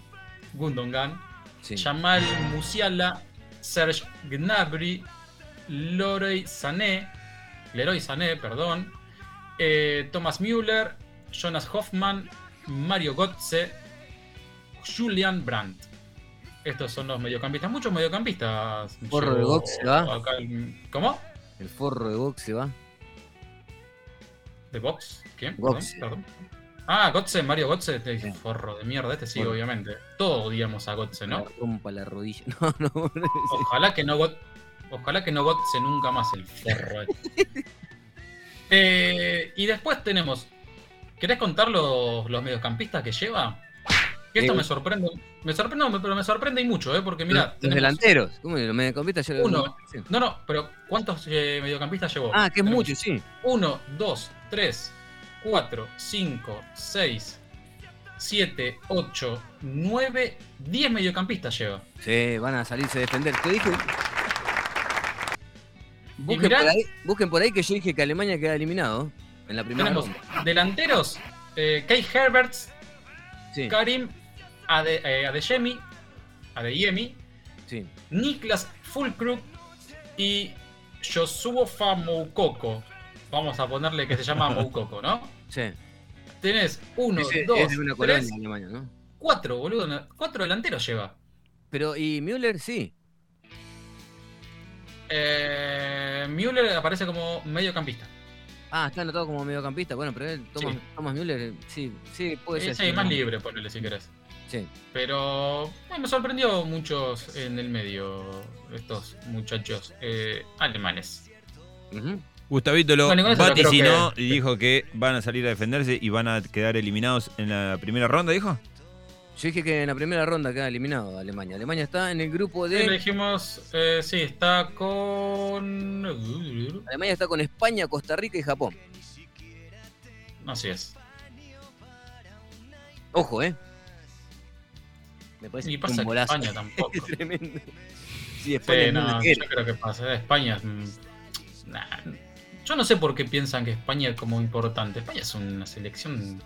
S4: Gundogan,
S1: Sí.
S4: Jamal Musiala, Serge Gnabry, Leroy Sané, Leroy Sané, perdón, eh, Thomas Müller, Jonas Hoffman, Mario Götze, Julian Brandt. Estos son los mediocampistas. Muchos mediocampistas.
S1: Porro de Götze, ¿va?
S4: ¿Cómo?
S1: El forro de box se va.
S4: ¿De Box? ¿Quién? Perdón, perdón. Ah, Götze, Mario Götze, te
S1: Sí.
S4: forro de mierda. Este sí, obviamente. Todos odiamos a Götze, ¿no?
S1: Rompa la rodilla. No, no.
S4: Ojalá que no Got- Ojalá que no Gotze nunca más el forro. este. Eh, y después tenemos. ¿Querés contar los, los mediocampistas que lleva? Que esto
S1: Eh,
S4: me sorprende. Me sorprende, no, pero me sorprende y mucho, ¿eh? Porque mira.
S1: los delanteros. ¿Cómo? Los mediocampistas lo-
S4: Uno. No, no, pero ¿cuántos eh, mediocampistas llevó?
S1: Ah, que es
S4: Tenemos
S1: mucho, sí.
S4: 1, 2, 3, 4, 5, 6, 7, 8, 9, 10 mediocampistas lleva.
S1: Sí, van a salirse a defender. Te dije. Busquen por, ahí, busquen por ahí que yo dije que Alemania queda eliminado en la primera
S4: Tenemos
S1: ronda.
S4: delanteros: eh, Kai Herberts,
S1: Sí,
S4: Karim Ade, eh, Adeyemi, Adeyemi,
S1: sí.
S4: Niklas Fulkrug y Joshua Moukoko. Vamos a ponerle que se llama Moukoko, ¿no?
S1: sí.
S4: Tenés uno,
S1: Ese
S4: dos,
S1: es de una colonia
S4: tres,
S1: Alemania, ¿no?
S4: cuatro, boludo. Cuatro delanteros lleva.
S1: Pero, y Müller sí.
S4: Eh, Müller aparece como mediocampista.
S1: Ah, está anotado como mediocampista. Bueno, pero él, Thomas,
S4: Sí.
S1: Thomas Müller, eh, sí, sí, puede ser.
S4: Sí, más
S1: ¿no?
S4: libre, ponele si querés.
S1: Sí.
S4: Pero bueno, me sorprendió muchos en el medio estos muchachos eh, alemanes.
S1: Ujú.
S3: Gustavito lo
S4: creo
S3: vaticinó
S4: que-
S3: y dijo que van a salir a defenderse y van a quedar eliminados en la primera ronda, dijo.
S1: Yo dije que en la primera ronda queda eliminado Alemania. Alemania está en el grupo
S4: Sí,
S1: de.
S4: dijimos, eh, sí, está con...
S1: Alemania está con España, Costa Rica y Japón.
S4: Así es.
S1: Ojo, ¿eh? Me parece
S4: Y
S1: un
S4: pasa que. España tampoco.
S1: Es tremendo. Sí, España
S4: Sí, no, yo creo que pasa. España es... mm, nah, yo no sé por qué piensan que España es como importante. España es una selección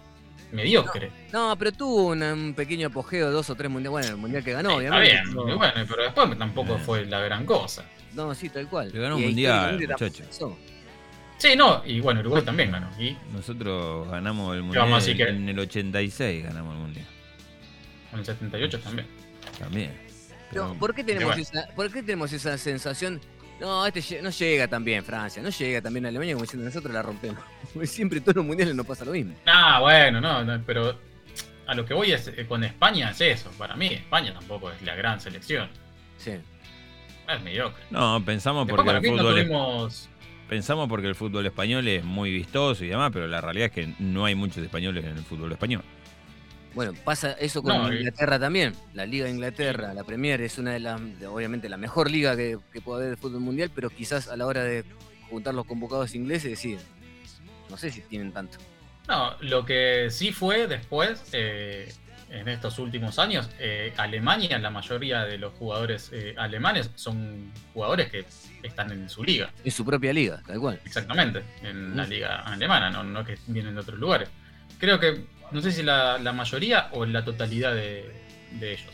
S4: mediocre.
S1: No, pero tuvo una- un pequeño apogeo, dos o tres mundiales. Bueno, el mundial que ganó,
S4: Sí, está
S1: obviamente.
S4: bien, bueno, pero después tampoco
S3: Eh.
S4: fue la gran cosa.
S1: No, sí, tal cual.
S3: Le ganó un mundial, muchacho.
S4: Sí, no, y bueno, Uruguay también ganó. Y
S3: Nosotros ganamos el
S4: vamos
S3: mundial
S4: decir que-
S3: en el 86, ganamos el mundial.
S4: en el 78 también.
S3: También.
S1: Pero,
S3: Pero-
S1: ¿por, qué tenemos
S4: bueno.
S1: esa, ¿Por qué tenemos esa sensación? No, este no llega tan bien Francia, no llega tan bien Alemania como diciendo nosotros la rompemos. Siempre todos los mundiales nos pasa lo mismo.
S4: Ah, bueno, no, no, pero a lo que voy es eh, con España es eso. Para mí, España tampoco es la gran selección.
S1: Sí.
S4: Es mediocre.
S3: No, pensamos
S4: Después
S3: porque el
S4: no
S3: fútbol
S4: tuvimos.
S3: pensamos porque el fútbol español es muy vistoso y demás, pero la realidad es que no hay muchos españoles en el fútbol español.
S1: Bueno, pasa eso con
S4: No, y-
S1: Inglaterra también. La Liga de Inglaterra, la Premier, es una de las, obviamente, la mejor liga que, que puede haber de fútbol mundial, pero quizás a la hora de juntar los convocados ingleses, sí. No sé si tienen tanto.
S4: No, lo que sí fue después, eh, en estos últimos años, eh, Alemania, la mayoría de los jugadores eh, alemanes son jugadores que están en su liga.
S1: Es su propia liga, tal cual.
S4: Exactamente, en la liga alemana, no, no que vienen de otros lugares. Creo que, no sé si la, la mayoría o la totalidad de, de ellos.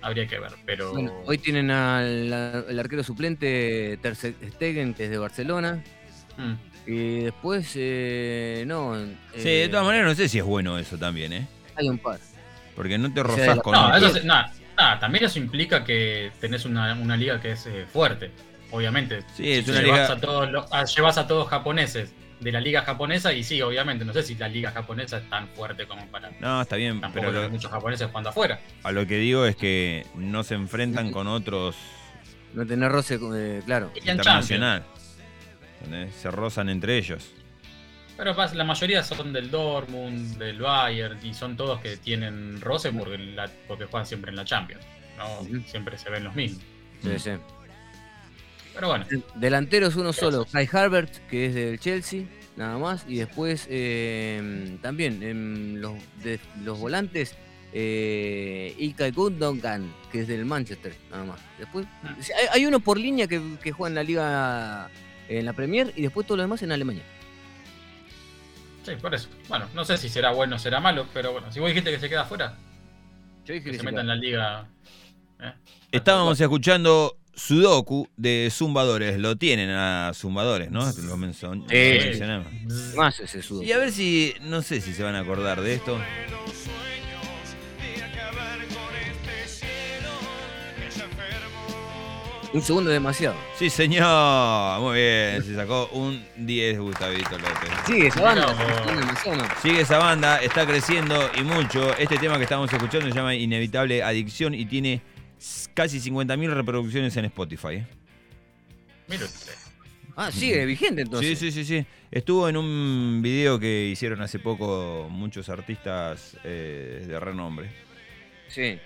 S4: Habría que ver, pero...
S1: Bueno, hoy tienen al al arquero suplente Ter Stegen, que es de Barcelona.
S4: Mm.
S1: Y después, eh, no.
S3: Sí, de
S1: eh,
S3: todas maneras no sé si es bueno eso también, ¿eh?
S1: Hay un par.
S3: Porque no te
S1: sea,
S3: rozás
S1: la-
S3: con...
S4: No, eso se- nada, nada, también eso implica que tenés una, una liga que es eh, fuerte, obviamente.
S3: Sí,
S4: Si
S3: es una
S4: llevas,
S3: liga...
S4: a todos los- a- llevas a todos japoneses de la liga japonesa y sí, obviamente, no sé si la liga japonesa es tan fuerte como para...
S3: No, está bien,
S4: Tampoco
S3: pero
S4: hay
S3: lo-
S4: muchos japoneses jugando afuera.
S3: a lo que digo es que no se enfrentan con otros
S1: No tener roce, eh, claro.
S3: Internacional. ¿Entendés? Se rozan entre ellos.
S4: Pero la mayoría son del Dortmund, del Bayern, y son todos que tienen roce porque, la- porque juegan siempre en la Champions. Siempre se ven los mismos.
S1: Sí, sí.
S4: Pero bueno,
S1: Delanteros uno solo, Kai Harbert, que es del Chelsea, nada más. Y después eh, también en los, de, los volantes, eh, Ilkay Gundogan, que es del Manchester, nada más. Después,
S4: Ah.
S1: hay, hay uno por línea que, que juega en la liga, en la Premier, y después todo lo demás en Alemania.
S4: Sí, por eso. Bueno, no sé si será bueno o será malo, pero bueno, si vos dijiste que se queda afuera,
S1: Yo dije
S4: que
S1: que
S4: se
S1: se
S4: meta en la liga. ¿eh?
S3: Estábamos escuchando Sudoku de Zumbadores. Lo tienen a Zumbadores, ¿no? Lo menson-
S1: Sí.
S3: lo mencionamos.
S1: Más ese sudo.
S3: Y a ver si, no sé si se van a acordar de esto.
S1: Un segundo es demasiado.
S3: Sí, señor. Muy bien. Se sacó un 10 Gustavito López.
S1: Sigue esa banda.
S3: Sigue esa banda, está creciendo y mucho. Este tema que estamos escuchando se llama Inevitable Adicción y tiene casi 50.000 reproducciones en Spotify. ¿eh?
S4: Mire usted.
S1: Ah, sigue vigente
S3: Sí,
S1: entonces.
S3: sí, sí, sí. Estuvo en un video que hicieron hace poco muchos artistas eh, de renombre.
S1: Sí.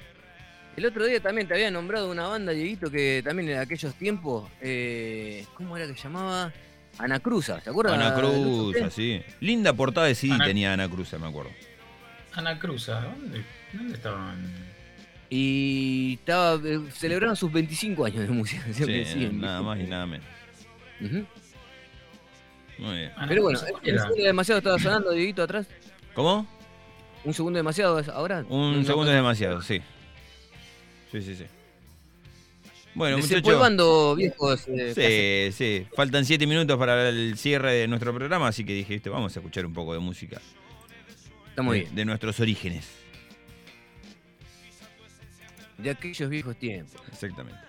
S1: El otro día también te había nombrado una banda, Dieguito, que también en aquellos tiempos, eh, ¿cómo era que llamaba? Anacruza, ¿te acuerdas?
S3: Ana
S1: del
S3: Cruz,
S1: otro
S3: así. Linda portada de CD
S4: Ana-
S3: tenía Ana Cruz, me acuerdo.
S4: Ana Cruz, ¿a ¿dónde, ¿dónde estaban?
S1: Y estaba, eh, celebraron sus 25 años de música. siempre
S3: Sí,
S1: siguen
S3: nada más y nada menos. Muy bien.
S4: Ana
S1: Pero bueno,
S4: Cruz, ¿cuál
S1: un segundo demasiado estaba sonando, Dieguito, atrás.
S3: ¿Cómo?
S1: Un segundo demasiado ahora.
S3: Un segundo es demasiado, sí. Sí, sí, sí. Bueno, muchachos.
S1: Viejos. eh.
S3: Sí, sí. Faltan siete minutos para el cierre de nuestro programa, así que dije, "Viste, vamos a escuchar un poco de música
S1: Está muy
S3: de,
S1: bien.
S3: de nuestros orígenes.
S1: De aquellos viejos tiempos.
S3: Exactamente.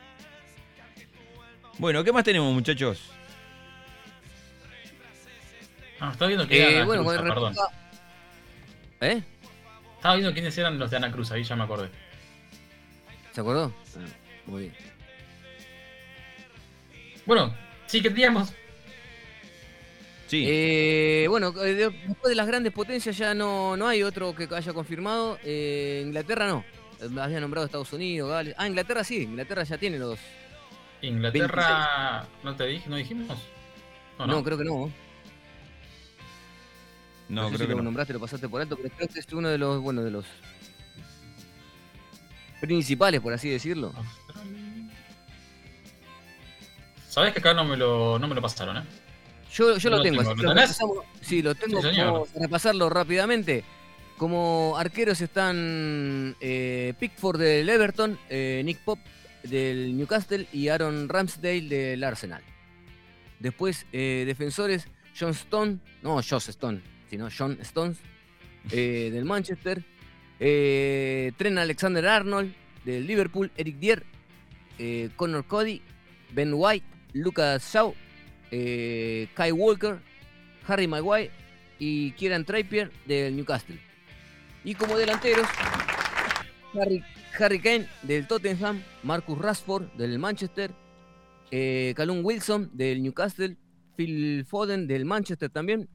S3: Bueno, ¿qué más tenemos, muchachos?
S4: Ah, estaba viendo que
S1: Eh,
S4: era
S1: bueno,
S4: perdón.
S1: ¿Eh?
S4: Estaba viendo quiénes eran los de Ana Cruz, ahí ya me acordé.
S1: ¿Se acordó? Ah, muy bien.
S4: Bueno, sí que teníamos.
S3: Sí.
S1: Eh, bueno, eh, de- después de las grandes potencias ya no, no hay otro que haya confirmado. Eh, Inglaterra no. Eh, Había nombrado Estados Unidos, Gales. Ah, Inglaterra sí. Inglaterra ya tiene los.
S4: Inglaterra. ¿No te dije? ¿No dijimos?
S1: No, creo que no.
S3: no,
S1: No, sé
S3: creo
S1: si
S3: que
S1: lo
S3: no.
S1: nombraste, lo pasaste por alto, pero creo que es uno de los, bueno, de los principales, por así decirlo.
S4: Sabes que acá no me lo, no me lo pasaron, ¿eh?
S1: Yo, yo
S4: No
S1: lo
S4: lo
S1: tengo.
S4: tengo, ¿lo.
S1: Sí, lo tengo.
S4: Sí, señor.
S1: como- para repasarlo rápidamente. Como arqueros están eh, Pickford del Everton, eh, Nick Pop del Newcastle y Aaron Ramsdale del Arsenal. Después, eh, defensores, John Stone, no Josh Stone, sino John Stones del Manchester. Trent Alexander Arnold del Liverpool, Eric Dier, Connor Cody, Ben White, Lucas Shaw, Kai Walker, Harry Maguire y Kieran Trippier del Newcastle. Y como delanteros, Harry, Harry Kane del Tottenham, Marcus Rashford del Manchester, eh, Callum Wilson del Newcastle, Phil Foden del Manchester también,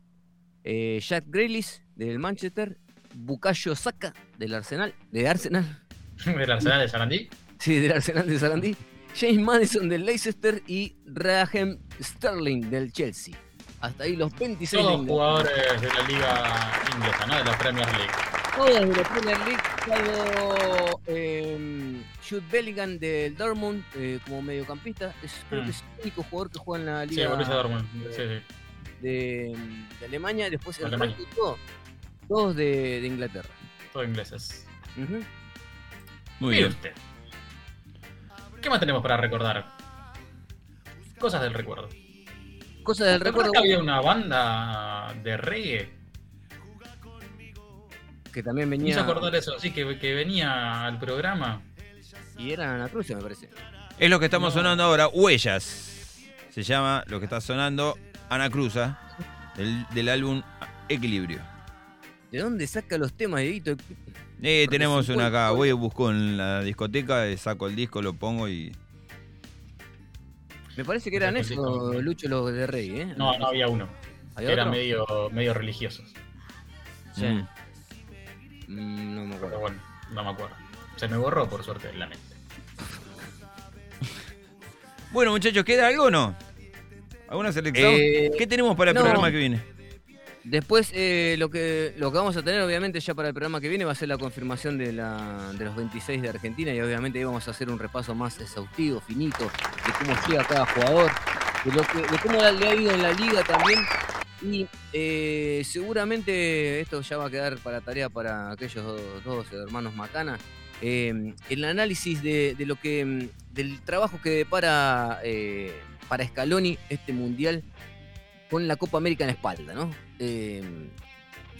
S1: eh, Jack Grealish del Manchester, Bukayo Saka del Arsenal, de Arsenal,
S4: El Arsenal de Sarandí.
S1: sí, del Arsenal de Sarandí, James Madison del Leicester y Raheem Sterling del Chelsea. Hasta ahí los 26 de
S4: Todos jugadores de la liga inglesa, ¿no? De la Premier League.
S1: Todos de la Premier League, salvo eh, Jude Bellingham del Dortmund eh, como mediocampista. Es, creo
S4: Mm.
S1: que es el único jugador que juega en la
S4: Sí,
S1: liga
S4: Dortmund. Sí, sí.
S1: de, de Alemania. Después el
S4: Alemania.
S1: resto todo, todos de, de Inglaterra.
S4: Todos ingleses.
S3: Muy bien.
S4: usted. ¿Qué más tenemos para recordar? Cosas del recuerdo.
S1: Cosa del
S4: ¿Te acuerdas
S1: recuerdo
S4: que había una banda de reggae?
S1: Que también
S4: Me hizo
S1: venía.
S4: acordar eso, sí, que, que venía al programa.
S1: Y era Ana Cruz, me parece.
S3: Es lo que estamos
S4: No.
S3: sonando ahora, Huellas. Se llama lo que está sonando Ana Cruza, del, del álbum Equilibrio.
S1: ¿De dónde saca los temas, Dieguito?
S3: Eh, tenemos una acá, voy y busco en la discoteca, eh, saco el disco, lo pongo y.
S1: Me parece que eran esos. Lucho, los de Rey, ¿eh?
S4: No, no había uno.
S1: ¿Hay
S4: Que eran medio, medio religiosos.
S1: Sí.
S3: Mm.
S1: Mm, no me acuerdo.
S4: Pero bueno, no me acuerdo. Se me borró por suerte de la mente.
S3: Bueno, muchachos, ¿queda algo o no? ¿Alguna selección?
S1: Eh,
S3: ¿Qué tenemos para el
S1: no.
S3: programa que viene?
S1: Después, eh, lo, que, lo que vamos a tener, obviamente, ya para el programa que viene, va a ser la confirmación de, la, de los 26 de Argentina y obviamente ahí vamos a hacer un repaso más exhaustivo, finito, de cómo llega cada jugador, de, lo que, de cómo le ha ido en la liga también Y eh, seguramente esto ya va a quedar para tarea para aquellos dos, hermanos Macana. eh, el análisis de, lo que mm, del trabajo que depara eh, para Scaloni este mundial con la Copa América en la espalda, ¿no? Eh,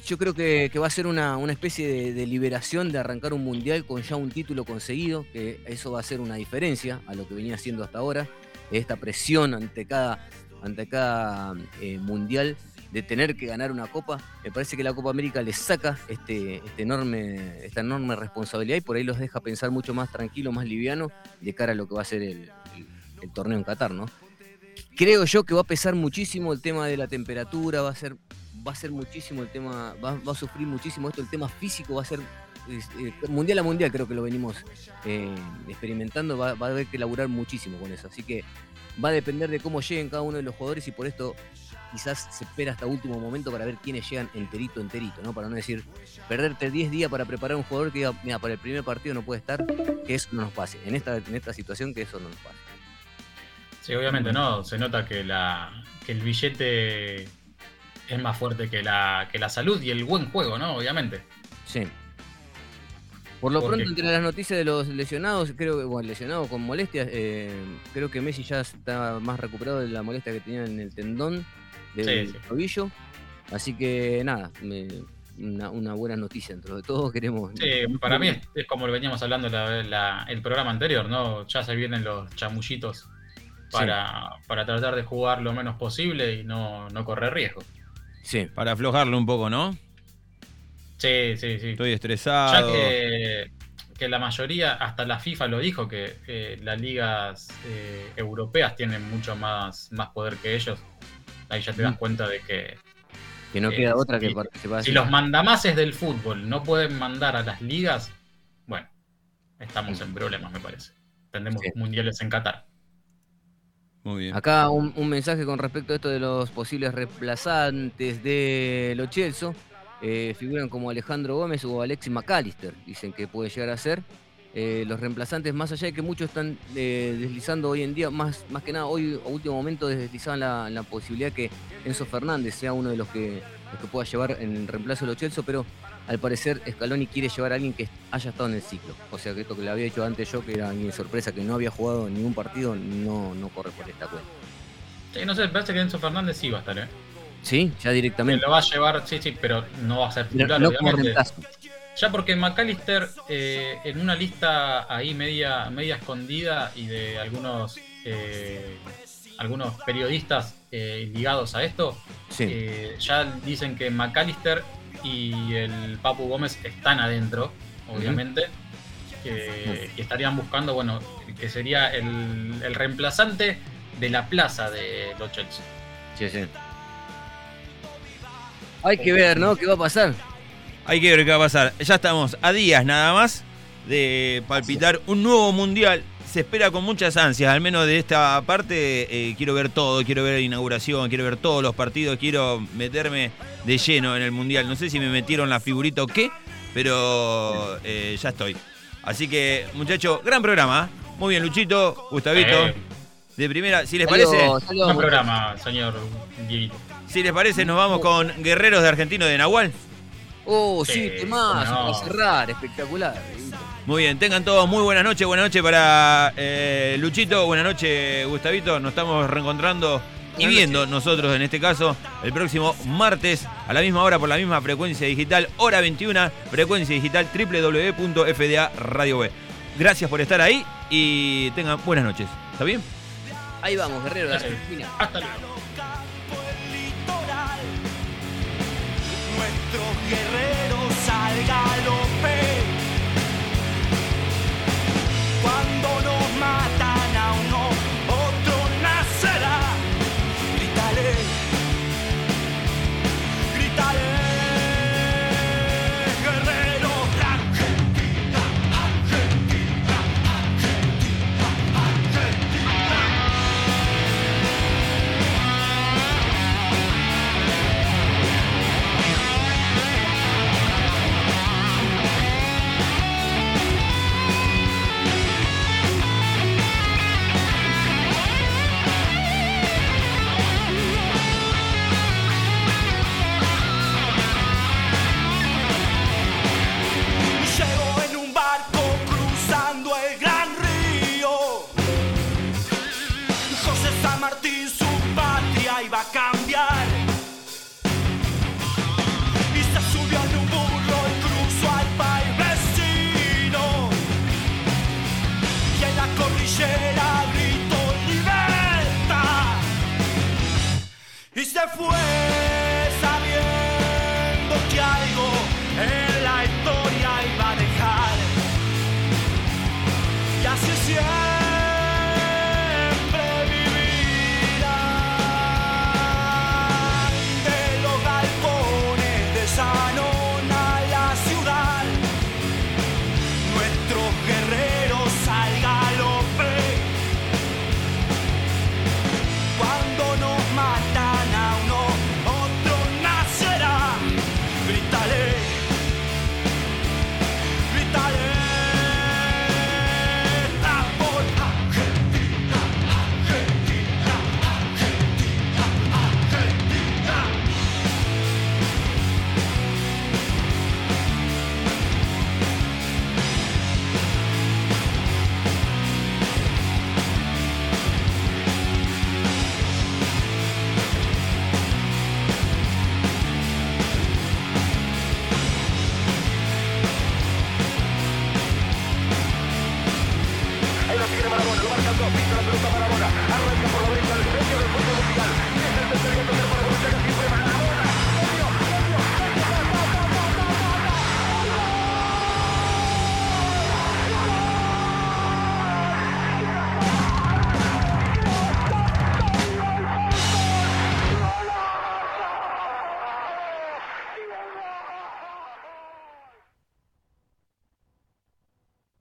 S1: yo creo que, que va a ser una, una especie de, de liberación de arrancar un mundial con ya un título conseguido, que eso va a ser una diferencia a lo que venía haciendo hasta ahora, esta presión ante cada, ante cada eh, mundial de tener que ganar una copa. Me parece que la Copa América les saca este, este enorme, esta enorme responsabilidad y por ahí los deja pensar mucho más tranquilo, más liviano de cara a lo que va a ser el, el- torneo en Qatar, ¿no? Creo yo que va a pesar muchísimo el tema de la temperatura, va a ser, va a ser muchísimo el tema, va, va a sufrir muchísimo esto, el tema físico va a ser eh, mundial a mundial, creo que lo venimos eh, experimentando, va, va a haber que laburar muchísimo con eso. Así que va a depender de cómo lleguen cada uno de los jugadores y por esto quizás se espera hasta último momento para ver quiénes llegan enterito, enterito, ¿no? Para no decir, perderte 10 días para preparar un jugador que diga, mira, para el primer partido no puede estar, que eso no nos pase. En esta, en esta situación, que eso no nos pase.
S4: Sí, obviamente no. Se nota que, la, que el billete es más fuerte que la, que la salud y el buen juego, ¿no? Obviamente.
S1: Sí. Por lo
S4: Porque-
S1: pronto, entre las noticias de los lesionados, creo que, bueno, lesionados con molestias, eh, creo que Messi ya está más recuperado de la molestia que tenía en el tendón del
S4: Sí, sí.
S1: tobillo. Así que nada, me- una, una buena noticia dentro de todo. Queremos.
S4: Sí, para mí es, es como lo veníamos hablando la- la- el programa anterior, ¿no? Ya se vienen los chamullitos para, para tratar de jugar lo menos posible y no, no correr riesgo.
S1: Sí,
S3: Para aflojarlo un poco, ¿no?
S4: Sí, sí, sí.
S3: Estoy
S4: Ya
S3: estresado.
S4: que, que la mayoría, hasta la FIFA lo dijo, que eh, las ligas eh, europeas tienen mucho más, más poder que ellos. Ahí ya te das
S1: Mm.
S4: cuenta de que
S1: que no
S4: Eh,
S1: queda otra que participar.
S4: si los mandamases del fútbol no pueden mandar a las ligas, bueno, estamos en problemas, me parece. Tendremos
S1: Sí.
S4: mundiales en Qatar.
S3: Muy bien.
S1: Acá un, un mensaje con respecto a esto de los posibles reemplazantes de Lo Celso. Eh, figuran como Alejandro Gómez o Alexis McAllister, dicen que puede llegar a ser. Eh, los reemplazantes, más allá de que muchos están eh, deslizando hoy en día, más, más que nada hoy a último momento deslizaban la, la posibilidad que Enzo Fernández sea uno de los que, los que pueda llevar en reemplazo de Lo Celso, pero al parecer Scaloni quiere llevar a alguien que haya estado en el ciclo. O sea que esto que le había dicho antes yo, que era alguien sorpresa, que no había jugado ningún partido, no, no corre por esta cuenta.
S4: Sí, no sé, me parece que Enzo Fernández sí va a estar, ¿eh?
S1: Sí, ya directamente.
S4: lo va a llevar, sí, sí, pero no va a ser titular,
S1: no como
S4: obviamente.
S1: reemplazo.
S4: Ya porque McAllister, eh, en una lista ahí media, media escondida y de algunos, eh, algunos periodistas eh, ligados a esto,
S1: Sí,
S4: eh, ya dicen que McAllister y el Papu Gómez están adentro, obviamente, que, que estarían buscando, bueno, que sería el, el reemplazante de la plaza de los Chelsea.
S1: sí, sí. Hay que ver, ¿no? ¿Qué va a pasar?
S3: Hay que ver qué va a pasar. Ya estamos a días nada más de palpitar un nuevo mundial. Se espera con muchas ansias, al menos de esta parte. eh, quiero ver todo, quiero ver la inauguración, quiero ver todos los partidos, quiero meterme de lleno en el mundial. No sé si me metieron la figurita o qué, pero eh, ya estoy. Así que, muchachos, gran programa. ¿eh? Muy bien, Luchito, Gustavito.
S4: Eh,
S3: De primera, si les
S1: Salió-
S3: parece,
S1: salió-
S4: buen programa, señor Dieguito.
S3: si les parece, nos vamos con Guerreros de Argentino de Nahual.
S1: Oh, sí,
S4: Sí, no.
S1: para cerrar, espectacular.
S3: Muy bien, tengan todos muy buenas noches. Buenas noches para eh, Luchito, buenas noches Gustavito. Nos estamos reencontrando y viendo nosotros en este caso el próximo martes a la misma hora por la misma frecuencia digital, hora 21, frecuencia digital www.fda Radio B. Gracias por estar ahí y tengan buenas noches. ¿Está bien?
S1: Ahí vamos, guerrero de. Argentina.
S4: Hasta luego.
S5: Nuestros guerreros al galope. Cuando nos matan